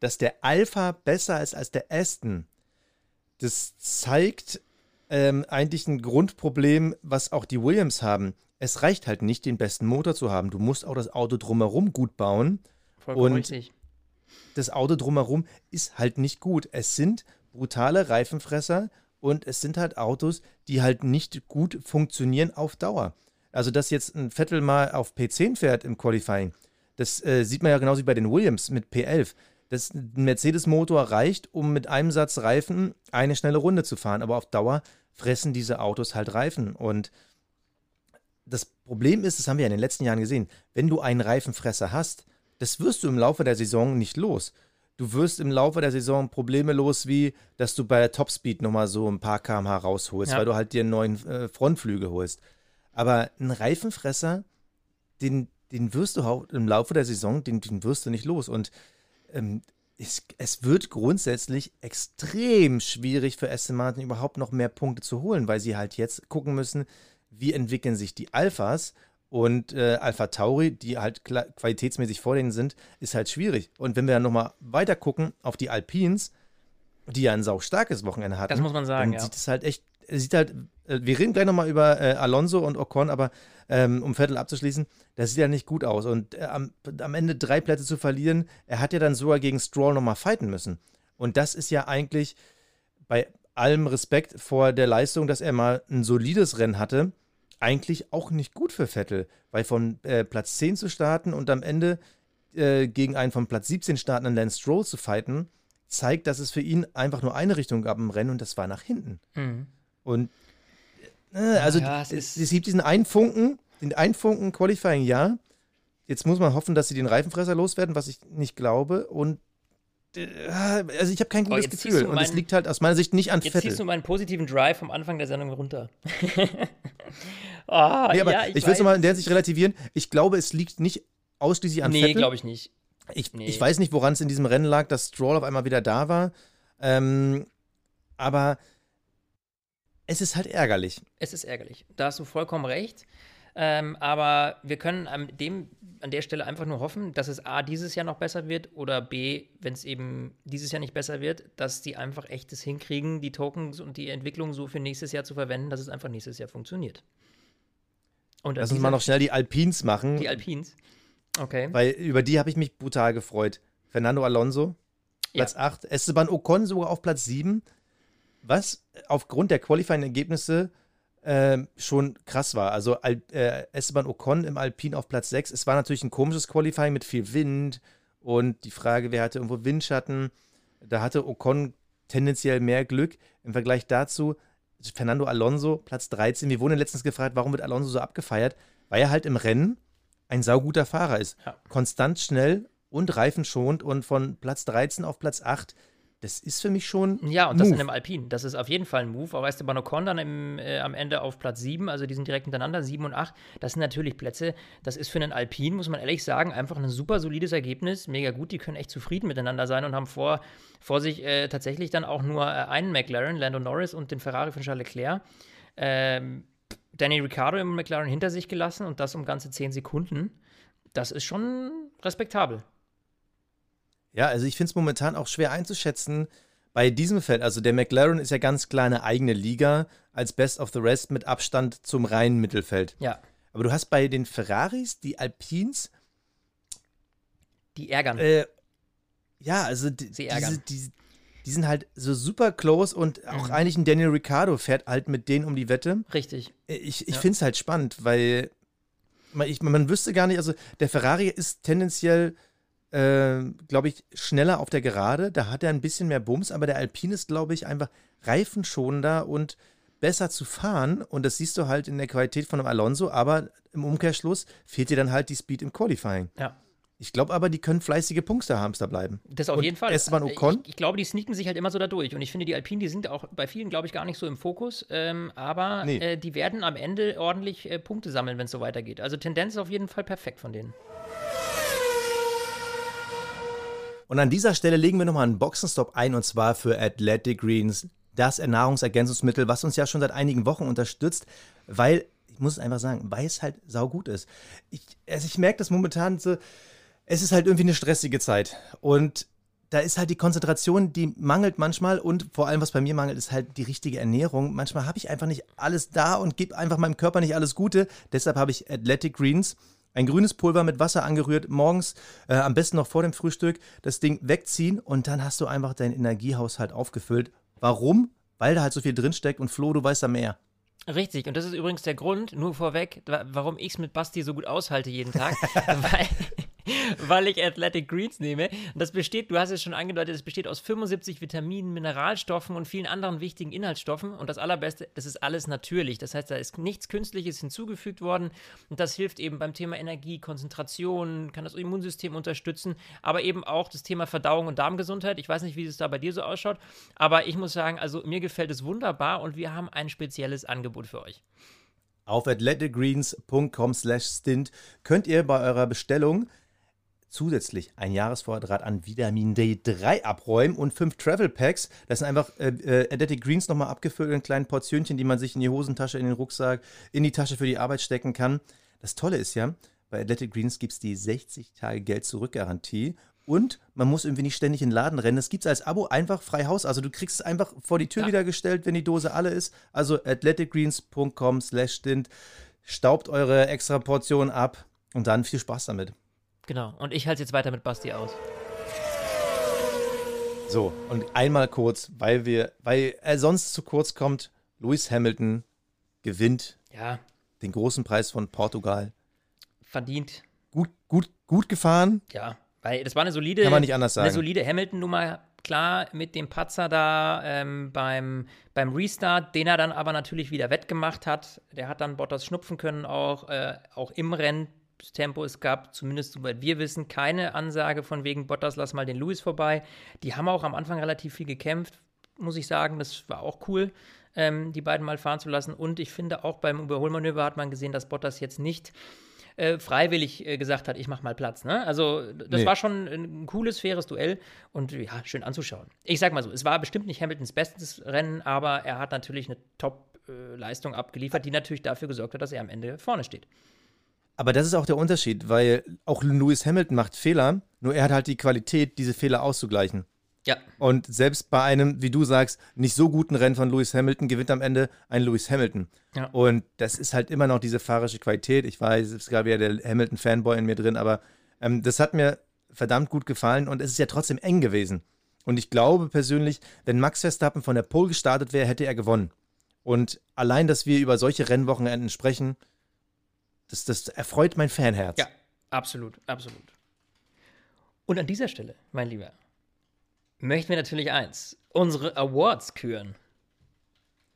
dass der Alpha besser ist als der Aston, das zeigt ähm, eigentlich ein Grundproblem, was auch die Williams haben. Es reicht halt nicht, den besten Motor zu haben. Du musst auch das Auto drumherum gut bauen. Vollkommen und richtig. das Auto drumherum ist halt nicht gut. Es sind brutale Reifenfresser und es sind halt Autos, die halt nicht gut funktionieren auf Dauer. Also, dass jetzt ein Vettel mal auf P10 fährt im Qualifying, das äh, sieht man ja genauso wie bei den Williams mit P11 das Mercedes-Motor reicht, um mit einem Satz Reifen eine schnelle Runde zu fahren. Aber auf Dauer fressen diese Autos halt Reifen. Und das Problem ist, das haben wir ja in den letzten Jahren gesehen, wenn du einen Reifenfresser hast, das wirst du im Laufe der Saison nicht los. Du wirst im Laufe der Saison Probleme los, wie dass du bei der Topspeed nochmal so ein paar kmh rausholst, ja. weil du halt dir einen neuen äh, Frontflügel holst. Aber ein Reifenfresser, den, den wirst du im Laufe der Saison, den, den wirst du nicht los. Und ähm, es, es, wird grundsätzlich extrem schwierig für Aston Martin überhaupt noch mehr Punkte zu holen, weil sie halt jetzt gucken müssen, wie entwickeln sich die Alphas und äh, Alpha Tauri, die halt qualitätsmäßig vor denen sind, ist halt schwierig. Und wenn wir dann nochmal weiter gucken auf die Alpines, die ja ein sau starkes Wochenende hatten, das muss man sagen, dann ja. sieht es halt echt, sieht halt, äh, wir reden gleich nochmal über äh, Alonso und Ocon, aber ähm, um Vettel abzuschließen, das sieht ja nicht gut aus. Und äh, am, am, Ende drei Plätze zu verlieren, er hat ja dann sogar gegen Stroll nochmal fighten müssen. Und das ist ja eigentlich bei allem Respekt vor der Leistung, dass er mal ein solides Rennen hatte, eigentlich auch nicht gut für Vettel, weil von äh, Platz 10 zu starten und am Ende äh, gegen einen von Platz 17 startenden Lance Stroll zu fighten, zeigt, dass es für ihn einfach nur eine Richtung gab im Rennen und das war nach hinten. Mhm. Und äh, also ja, es, es, es, gibt diesen einen Funken, den einen Funken Qualifying, ja. Jetzt muss man hoffen, dass sie den Reifenfresser loswerden, was ich nicht glaube. Und äh, also ich habe kein gutes oh, Gefühl. Und es liegt halt aus meiner Sicht nicht an jetzt Vettel. Jetzt ziehst du meinen positiven Drive vom Anfang der Sendung runter. oh, nee, aber ja, ich, ich will es nochmal in der Sicht relativieren. Ich glaube, es liegt nicht ausschließlich an nee, Vettel. Nee, glaube ich nicht. Ich, nee. ich weiß nicht, woran es in diesem Rennen lag, dass Stroll auf einmal wieder da war. Ähm, aber es ist halt ärgerlich. Es ist ärgerlich. Da hast du vollkommen recht. Ähm, aber wir können an, dem, an der Stelle einfach nur hoffen, dass es A, dieses Jahr noch besser wird oder B, wenn es eben dieses Jahr nicht besser wird, dass die einfach echtes hinkriegen, die Tokens und die Entwicklung so für nächstes Jahr zu verwenden, dass es einfach nächstes Jahr funktioniert. Und Lass uns mal noch schnell die Alpins machen. Die Alpins. Okay. Weil über die habe ich mich brutal gefreut. Fernando Alonso, Platz ja. 8. Esteban Ocon sogar auf Platz 7. Was aufgrund der Qualifying-Ergebnisse äh, schon krass war. Also Al äh, Esteban Ocon im Alpin auf Platz 6. Es war natürlich ein komisches Qualifying mit viel Wind und die Frage, wer hatte irgendwo Windschatten. Da hatte Ocon tendenziell mehr Glück. Im Vergleich dazu Fernando Alonso, Platz 13. Wir wurden letztens gefragt, warum wird Alonso so abgefeiert? Weil er halt im Rennen ein sauguter Fahrer ist. Ja. Konstant schnell und reifenschonend und von Platz 13 auf Platz 8 das ist für mich schon. Ja, und das in einem Alpin. Das ist auf jeden Fall ein Move. Auch Esteban Ocon dann im, äh, am Ende auf Platz 7, also die sind direkt hintereinander, 7 und 8. Das sind natürlich Plätze. Das ist für einen Alpin, muss man ehrlich sagen, einfach ein super solides Ergebnis. Mega gut. Die können echt zufrieden miteinander sein und haben vor, vor sich äh, tatsächlich dann auch nur äh, einen McLaren, Lando Norris und den Ferrari von Charles Leclerc. Ähm, Danny Ricciardo im McLaren hinter sich gelassen und das um ganze 10 Sekunden. Das ist schon respektabel. Ja, also ich finde es momentan auch schwer einzuschätzen bei diesem Feld. Also der McLaren ist ja ganz klar eine eigene Liga als Best of the Rest mit Abstand zum reinen Mittelfeld. Ja. Aber du hast bei den Ferraris, die Alpins. Die ärgern. Äh, ja, also die, Sie ärgern. Diese, die, die sind halt so super close und auch mhm. eigentlich ein Daniel Ricciardo fährt halt mit denen um die Wette. Richtig. Äh, ich, ich ja. finde es halt spannend, weil man, ich, man wüsste gar nicht, also der Ferrari ist tendenziell äh, glaube ich, schneller auf der Gerade. Da hat er ein bisschen mehr Bums, aber der Alpine ist, glaube ich, einfach reifenschonender und besser zu fahren. Und das siehst du halt in der Qualität von einem Alonso, aber im Umkehrschluss fehlt dir dann halt die Speed im Qualifying. Ja. Ich glaube aber, die können fleißige Punkte-Hamster bleiben. Das auf und jeden Fall. Esteban Ocon? Ich, ich, glaube, die sneaken sich halt immer so da durch. Und ich finde, die Alpinen, die sind auch bei vielen, glaube ich, gar nicht so im Fokus. Ähm, aber nee. äh, die werden am Ende ordentlich äh, Punkte sammeln, wenn es so weitergeht. Also Tendenz ist auf jeden Fall perfekt von denen. Und an dieser Stelle legen wir nochmal einen Boxenstopp ein und zwar für Athletic Greens, das Nahrungsergänzungsmittel, was uns ja schon seit einigen Wochen unterstützt, weil, ich muss es einfach sagen, weil es halt saugut ist. Ich, also ich merke das momentan so, es ist halt irgendwie eine stressige Zeit und da ist halt die Konzentration, die mangelt manchmal und vor allem, was bei mir mangelt, ist halt die richtige Ernährung. Manchmal habe ich einfach nicht alles da und gebe einfach meinem Körper nicht alles Gute. Deshalb habe ich Athletic Greens ein grünes Pulver mit Wasser angerührt, morgens, äh, am besten noch vor dem Frühstück, das Ding wegziehen und dann hast du einfach deinen Energiehaushalt aufgefüllt. Warum? Weil da halt so viel drinsteckt und Flo, du weißt da mehr. Richtig, und das ist übrigens der Grund, nur vorweg, warum ich es mit Basti so gut aushalte jeden Tag. weil, weil ich Athletic Greens nehme. Und das besteht, du hast es schon angedeutet, es besteht aus 75 Vitaminen, Mineralstoffen und vielen anderen wichtigen Inhaltsstoffen. Und das Allerbeste, das ist alles natürlich. Das heißt, da ist nichts Künstliches hinzugefügt worden. Und das hilft eben beim Thema Energie, Konzentration, kann das Immunsystem unterstützen, aber eben auch das Thema Verdauung und Darmgesundheit. Ich weiß nicht, wie es da bei dir so ausschaut, aber ich muss sagen, also mir gefällt es wunderbar und wir haben ein spezielles Angebot für euch. Auf athleticgreens.com slash stint könnt ihr bei eurer Bestellung zusätzlich ein Jahresvorrat an Vitamin D3 abräumen und fünf Travel Packs. Das sind einfach äh, äh, Athletic Greens nochmal abgefüllt in kleinen Portionchen, die man sich in die Hosentasche, in den Rucksack, in die Tasche für die Arbeit stecken kann. Das Tolle ist ja, bei Athletic Greens gibt es die 60 Tage Geld zurück Garantie und man muss irgendwie nicht ständig in den Laden rennen. Das gibt es als Abo einfach frei Haus. Also du kriegst es einfach vor die Tür ja. wieder gestellt, wenn die Dose alle ist. Also athleticgreens.com slash stint. Staubt eure extra Portion ab und dann viel Spaß damit. Genau. Und ich halte jetzt weiter mit Basti aus. So, und einmal kurz, weil wir, weil er sonst zu kurz kommt, Lewis Hamilton gewinnt ja. den großen Preis von Portugal. Verdient. Gut, gut, gut gefahren. Ja, weil das war eine solide, Kann man nicht anders sagen. eine solide Hamilton-Nummer, klar, mit dem Patzer da ähm, beim, beim Restart, den er dann aber natürlich wieder wettgemacht hat. Der hat dann Bottas schnupfen können, auch, äh, auch im Rennen Tempo. Es gab zumindest, soweit wir wissen, keine Ansage von wegen Bottas, lass mal den Lewis vorbei. Die haben auch am Anfang relativ viel gekämpft, muss ich sagen. Das war auch cool, ähm, die beiden mal fahren zu lassen. Und ich finde auch beim Überholmanöver hat man gesehen, dass Bottas jetzt nicht äh, freiwillig äh, gesagt hat, ich mach mal Platz. Ne? Also das nee. war schon ein cooles, faires Duell und ja, schön anzuschauen. Ich sag mal so, es war bestimmt nicht Hamiltons bestes Rennen, aber er hat natürlich eine Top-Leistung äh, abgeliefert, die natürlich dafür gesorgt hat, dass er am Ende vorne steht. Aber das ist auch der Unterschied, weil auch Lewis Hamilton macht Fehler, nur er hat halt die Qualität, diese Fehler auszugleichen. Ja. Und selbst bei einem, wie du sagst, nicht so guten Rennen von Lewis Hamilton gewinnt am Ende ein Lewis Hamilton. Ja. Und das ist halt immer noch diese fahrische Qualität. Ich weiß, es gerade wieder der Hamilton-Fanboy in mir drin, aber ähm, das hat mir verdammt gut gefallen und es ist ja trotzdem eng gewesen. Und ich glaube persönlich, wenn Max Verstappen von der Pole gestartet wäre, hätte er gewonnen. Und allein, dass wir über solche Rennwochenenden sprechen, das, das erfreut mein Fanherz. Ja, absolut, absolut. Und an dieser Stelle, mein Lieber, möchten wir natürlich eins: unsere Awards küren.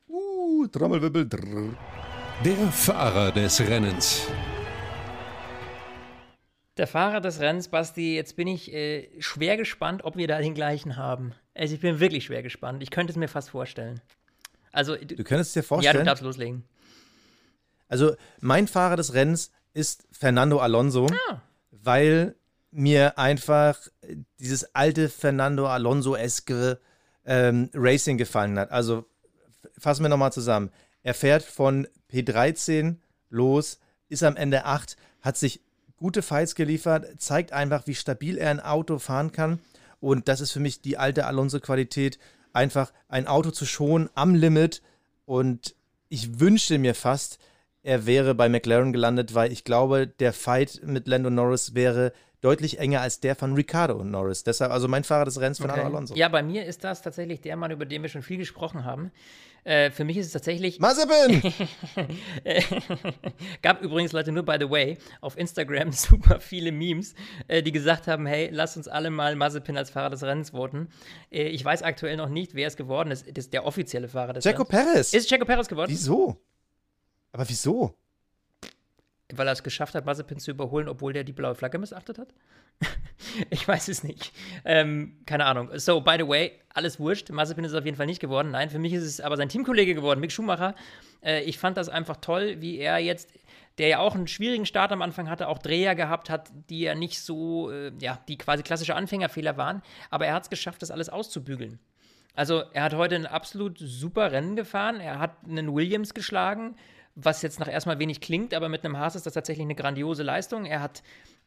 Uh, Trommelwirbel. Drrr. Der Fahrer des Rennens. Der Fahrer des Rennens, Basti, jetzt bin ich äh, schwer gespannt, ob wir da den gleichen haben. Also ich bin wirklich schwer gespannt. Ich könnte es mir fast vorstellen. Also, du, du könntest dir vorstellen? Ja, du darfst loslegen. Also, mein Fahrer des Rennens ist Fernando Alonso, ah. weil mir einfach dieses alte Fernando Alonso-eske ähm, Racing gefallen hat. Also, fassen wir nochmal zusammen. Er fährt von P13 los, ist am Ende 8, hat sich gute Fights geliefert, zeigt einfach, wie stabil er ein Auto fahren kann. Und das ist für mich die alte Alonso-Qualität, einfach ein Auto zu schonen am Limit. Und ich wünschte mir fast, er wäre bei McLaren gelandet, weil ich glaube, der Fight mit Lando Norris wäre deutlich enger als der von Ricardo Norris. Deshalb also mein Fahrer des Rennens, Fernando okay. Alonso. Ja, bei mir ist das tatsächlich der Mann, über den wir schon viel gesprochen haben. Äh, für mich ist es tatsächlich. Mazepin! Gab übrigens Leute nur, by the way, auf Instagram super viele Memes, äh, die gesagt haben: hey, lass uns alle mal Mazepin als Fahrer des Rennens voten. Äh, ich weiß aktuell noch nicht, wer es geworden ist. Das ist der offizielle Fahrer des Checo Rennens. Perez. Ist Checo Perez geworden? Wieso? Aber wieso? Weil er es geschafft hat, Mazepin zu überholen, obwohl der die blaue Flagge missachtet hat? ich weiß es nicht. Ähm, keine Ahnung. So, by the way, alles wurscht. Mazepin ist es auf jeden Fall nicht geworden. Nein, für mich ist es aber sein Teamkollege geworden, Mick Schumacher. Äh, ich fand das einfach toll, wie er jetzt, der ja auch einen schwierigen Start am Anfang hatte, auch Dreher gehabt hat, die ja nicht so, äh, ja, die quasi klassische Anfängerfehler waren. Aber er hat es geschafft, das alles auszubügeln. Also, er hat heute ein absolut super Rennen gefahren. Er hat einen Williams geschlagen was jetzt nach erstmal wenig klingt, aber mit einem Haas ist das tatsächlich eine grandiose Leistung. Er hat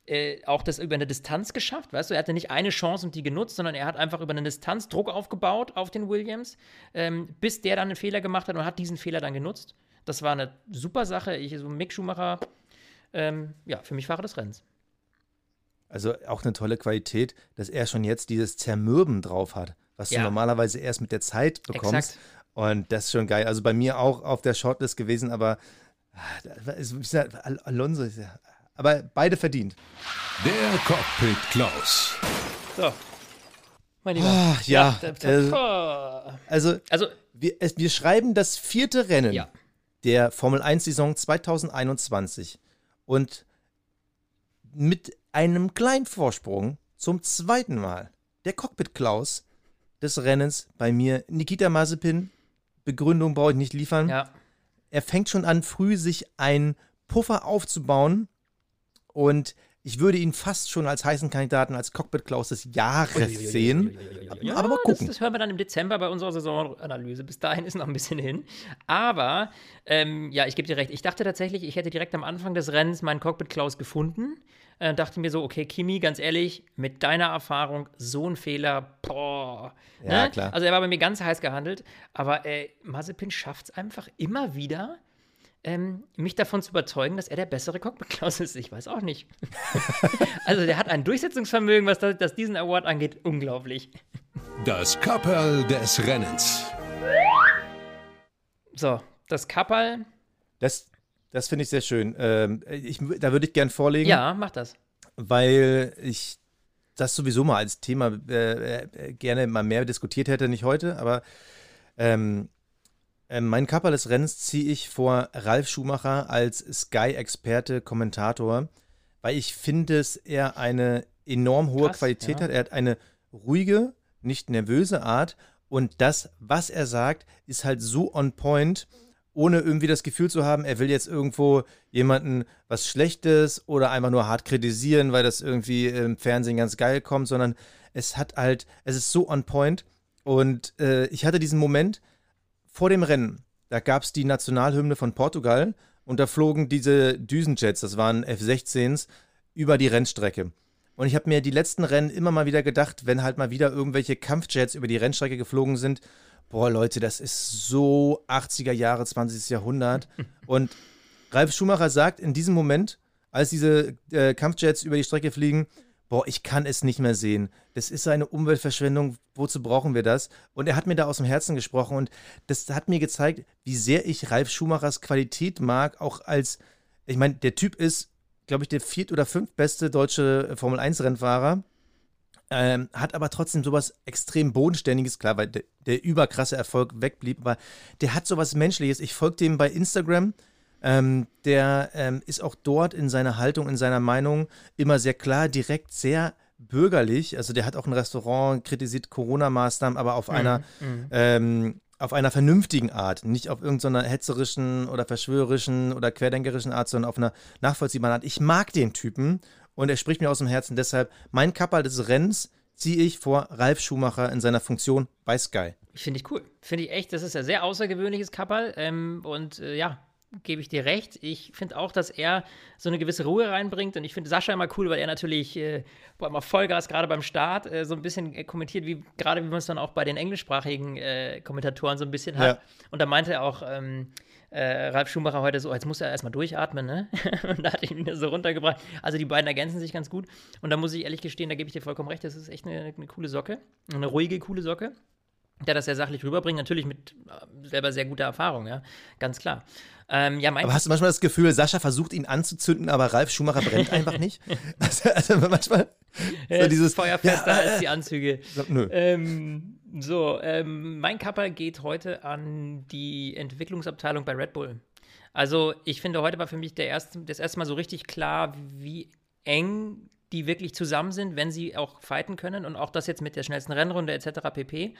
äh, auch das über eine Distanz geschafft, weißt du, er hatte nicht eine Chance und die genutzt, sondern er hat einfach über eine Distanz Druck aufgebaut auf den Williams, ähm, bis der dann einen Fehler gemacht hat und hat diesen Fehler dann genutzt. Das war eine super Sache. Ich, so Mick Schumacher, ähm, ja, für mich Fahrer des Rennens. Also auch eine tolle Qualität, dass er schon jetzt dieses Zermürben drauf hat, was ja. du normalerweise erst mit der Zeit bekommst. Exakt. Und das ist schon geil. Also bei mir auch auf der Shortlist gewesen, aber Alonso ist ja. Aber beide verdient. Der Cockpit Klaus. So. Mein Lieber. Ach, ja. ja äh, also, also wir, es, wir, schreiben das vierte Rennen ja. der Formel 1-Saison 2021. Und mit einem kleinen Vorsprung zum zweiten Mal der Cockpit Klaus des Rennens bei mir Nikita Mazepin Begründung brauche ich nicht liefern. Ja. Er fängt schon an, früh sich einen Puffer aufzubauen und ich würde ihn fast schon als heißen Kandidaten, als Cockpit-Klaus des Jahres sehen. Aber mal gucken. Das, das, hören wir dann im Dezember bei unserer Saisonanalyse. Bis dahin ist noch ein bisschen hin. Aber, ähm, ja, ich gebe dir recht. Ich dachte tatsächlich, ich hätte direkt am Anfang des Rennens meinen Cockpit-Klaus gefunden. Äh, dachte mir so, okay, Kimi, ganz ehrlich, mit deiner Erfahrung, so ein Fehler, boah. Ja, ne? klar. Also er war bei mir ganz heiß gehandelt. Aber äh, Mazepin schafft es einfach immer wieder, ähm, mich davon zu überzeugen, dass er der bessere Cockpit-Klaus ist. Ich weiß auch nicht. also der hat ein Durchsetzungsvermögen, was das, das diesen Award angeht, unglaublich. Das Kapperl des Rennens. So, das Kapperl. Das, das finde ich sehr schön. Ähm, ich, da würde ich gern vorlegen. Ja, mach das. Weil ich das sowieso mal als Thema äh, äh, gerne mal mehr diskutiert hätte, nicht heute, aber ähm, ähm, mein Kapperl des Rennens ziehe ich vor Ralf Schumacher als Sky-Experte, Kommentator, weil ich finde, dass er eine enorm hohe Krass, Qualität ja. hat. Er hat eine ruhige, nicht nervöse Art und das, was er sagt, ist halt so on point, ohne irgendwie das Gefühl zu haben, er will jetzt irgendwo jemanden was Schlechtes oder einfach nur hart kritisieren, weil das irgendwie im Fernsehen ganz geil kommt, sondern es hat halt, es ist so on point. Und äh, ich hatte diesen Moment, vor dem Rennen, da gab es die Nationalhymne von Portugal und da flogen diese Düsenjets, das waren F-16s, über die Rennstrecke. Und ich habe mir die letzten Rennen immer mal wieder gedacht, wenn halt mal wieder irgendwelche Kampfjets über die Rennstrecke geflogen sind, boah Leute, das ist so 80er Jahre, 20. Jahrhundert. Und Ralf Schumacher sagt in diesem Moment, als diese äh, Kampfjets über die Strecke fliegen, boah, ich kann es nicht mehr sehen. Das ist eine Umweltverschwendung, wozu brauchen wir das? Und er hat mir da aus dem Herzen gesprochen und das hat mir gezeigt, wie sehr ich Ralf Schumachers Qualität mag, auch als, ich meine, der Typ ist, glaube ich, der viert- oder fünftbeste deutsche Formel-1-Rennfahrer. Ähm, hat aber trotzdem sowas extrem Bodenständiges, klar, weil der, der überkrasse Erfolg wegblieb, aber der hat sowas Menschliches. Ich folge dem bei Instagram. Ähm, der ähm, ist auch dort in seiner Haltung, in seiner Meinung immer sehr klar, direkt, sehr bürgerlich. Also der hat auch ein Restaurant, kritisiert Corona-Maßnahmen, aber auf mhm. einer mhm. ähm, auf einer vernünftigen Art, nicht auf irgendeiner hetzerischen oder verschwörerischen oder querdenkerischen Art, sondern auf einer nachvollziehbaren Art. Ich mag den Typen und er spricht mir aus dem Herzen. Deshalb mein Kapperl des Rennens ziehe ich vor Ralf Schumacher in seiner Funktion bei Sky. Finde ich cool. Finde ich echt, das ist ein sehr außergewöhnliches Kapperl. Ähm, und äh, ja, gebe ich dir recht. Ich finde auch, dass er so eine gewisse Ruhe reinbringt. Und ich finde Sascha immer cool, weil er natürlich äh, immer Vollgas gerade beim Start äh, so ein bisschen äh, kommentiert, wie gerade wie man es dann auch bei den englischsprachigen äh, Kommentatoren so ein bisschen hat. Ja. Und da meinte er auch, ähm, äh, Ralf Schumacher heute so, jetzt muss er erstmal durchatmen, ne? und da hat ihn so runtergebracht. Also die beiden ergänzen sich ganz gut. Und da muss ich ehrlich gestehen, da gebe ich dir vollkommen recht, das ist echt eine, eine coole Socke. Eine ruhige, coole Socke der das sehr sachlich rüberbringt, natürlich mit äh, selber sehr guter Erfahrung, ja, ganz klar. Ähm, ja, aber hast du manchmal das Gefühl, Sascha versucht ihn anzuzünden, aber Ralf Schumacher brennt einfach nicht? Also, also manchmal so dieses Feuerfester ja, als die Anzüge. Nö. Ähm, so, ähm, mein Kapper geht heute an die Entwicklungsabteilung bei Red Bull. Also ich finde, heute war für mich der erste, das erste Mal so richtig klar, wie eng die wirklich zusammen sind, wenn sie auch fighten können und auch das jetzt mit der schnellsten Rennrunde etc. pp.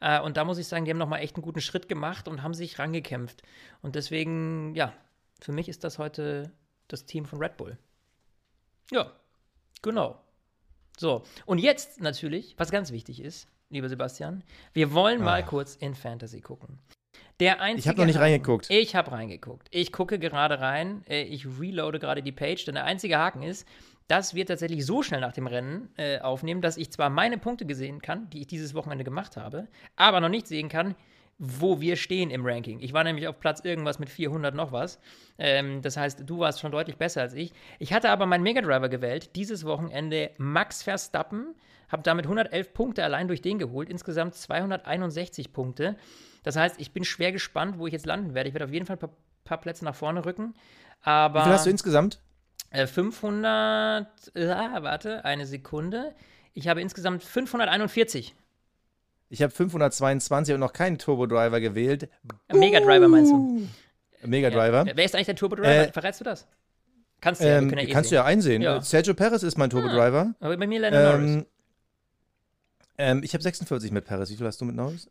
Äh, und da muss ich sagen, die haben nochmal echt einen guten Schritt gemacht und haben sich rangekämpft. Und deswegen, ja, für mich ist das heute das Team von Red Bull. Ja, genau. So, und jetzt natürlich, was ganz wichtig ist, lieber Sebastian, wir wollen mal ah. kurz in Fantasy gucken. Der einzige ich habe noch nicht Haken, reingeguckt. Ich habe reingeguckt. Ich gucke gerade rein. Äh, ich reloade gerade die Page, denn der einzige Haken ist, dass wir tatsächlich so schnell nach dem Rennen äh, aufnehmen, dass ich zwar meine Punkte gesehen kann, die ich dieses Wochenende gemacht habe, aber noch nicht sehen kann, wo wir stehen im Ranking. Ich war nämlich auf Platz irgendwas mit 400 noch was. Ähm, das heißt, du warst schon deutlich besser als ich. Ich hatte aber meinen Mega Driver gewählt, dieses Wochenende Max Verstappen, habe damit 111 Punkte allein durch den geholt, insgesamt 261 Punkte. Das heißt, ich bin schwer gespannt, wo ich jetzt landen werde. Ich werde auf jeden Fall ein paar, paar Plätze nach vorne rücken. Aber Wie viel hast du insgesamt? 500, äh, ah, warte, eine Sekunde. Ich habe insgesamt 541. Ich habe 522 und noch keinen Turbo Driver gewählt. Mega Driver meinst du? Mega Driver. Ja. Wer ist eigentlich der Turbo Driver? Äh, Verrätst du das? Kannst du ja, ähm, ja eh kannst sehen. du ja einsehen. Ja. Sergio Perez ist mein Turbo ah, Driver. Aber bei mir Lennon ähm, Norris. Ähm, ich habe 46 mit Perez. Wie viel hast du mit Norris?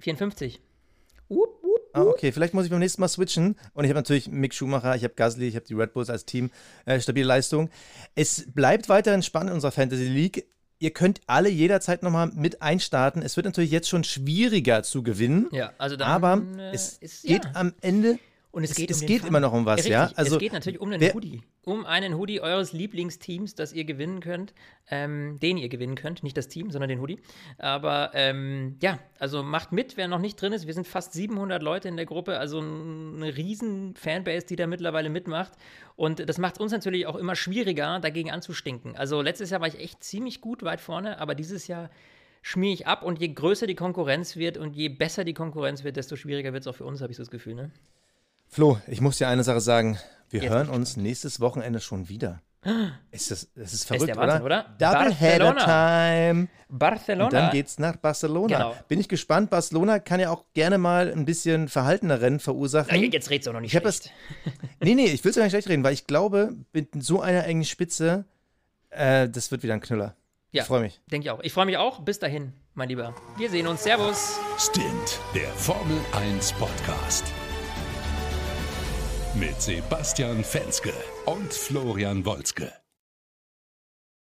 54. Up. Ah, okay, vielleicht muss ich beim nächsten Mal switchen. Und ich habe natürlich Mick Schumacher, ich habe Gasly, ich habe die Red Bulls als Team. Äh, stabile Leistung. Es bleibt weiterhin spannend in unserer Fantasy League. Ihr könnt alle jederzeit nochmal mit einstarten. Es wird natürlich jetzt schon schwieriger zu gewinnen. Ja, also dann, aber äh, es ist, geht ja. am Ende und es, es geht, es um geht immer noch um was, ja. ja? Also, es geht natürlich um einen wer, Hoodie. Um einen Hoodie eures Lieblingsteams, das ihr gewinnen könnt. Ähm, den ihr gewinnen könnt. Nicht das Team, sondern den Hoodie. Aber ähm, ja, also macht mit, wer noch nicht drin ist. Wir sind fast 700 Leute in der Gruppe. Also eine riesen Fanbase, die da mittlerweile mitmacht. Und das macht es uns natürlich auch immer schwieriger, dagegen anzustinken. Also letztes Jahr war ich echt ziemlich gut weit vorne, aber dieses Jahr schmier ich ab. Und je größer die Konkurrenz wird und je besser die Konkurrenz wird, desto schwieriger wird es auch für uns, habe ich so das Gefühl. Ne? Flo, ich muss dir eine Sache sagen. Wir Jetzt hören uns nächstes Wochenende schon wieder. Ist das, das ist verrückt, ist Wahnsinn, oder? oder? Double Header Time. Barcelona. Und dann geht's nach Barcelona. Genau. Bin ich gespannt. Barcelona kann ja auch gerne mal ein bisschen verhaltener Rennen verursachen. Ja, jetzt redst du auch noch nicht ich schlecht. Das, nee, nee, ich will es ja nicht schlecht reden, weil ich glaube, mit so einer engen Spitze, äh, das wird wieder ein Knüller. Ja, ich freue mich. Denke ich auch. Ich freue mich auch. Bis dahin, mein Lieber. Wir sehen uns. Servus. Stint, der Formel 1 Podcast mit Sebastian Fenske und Florian Wolzke.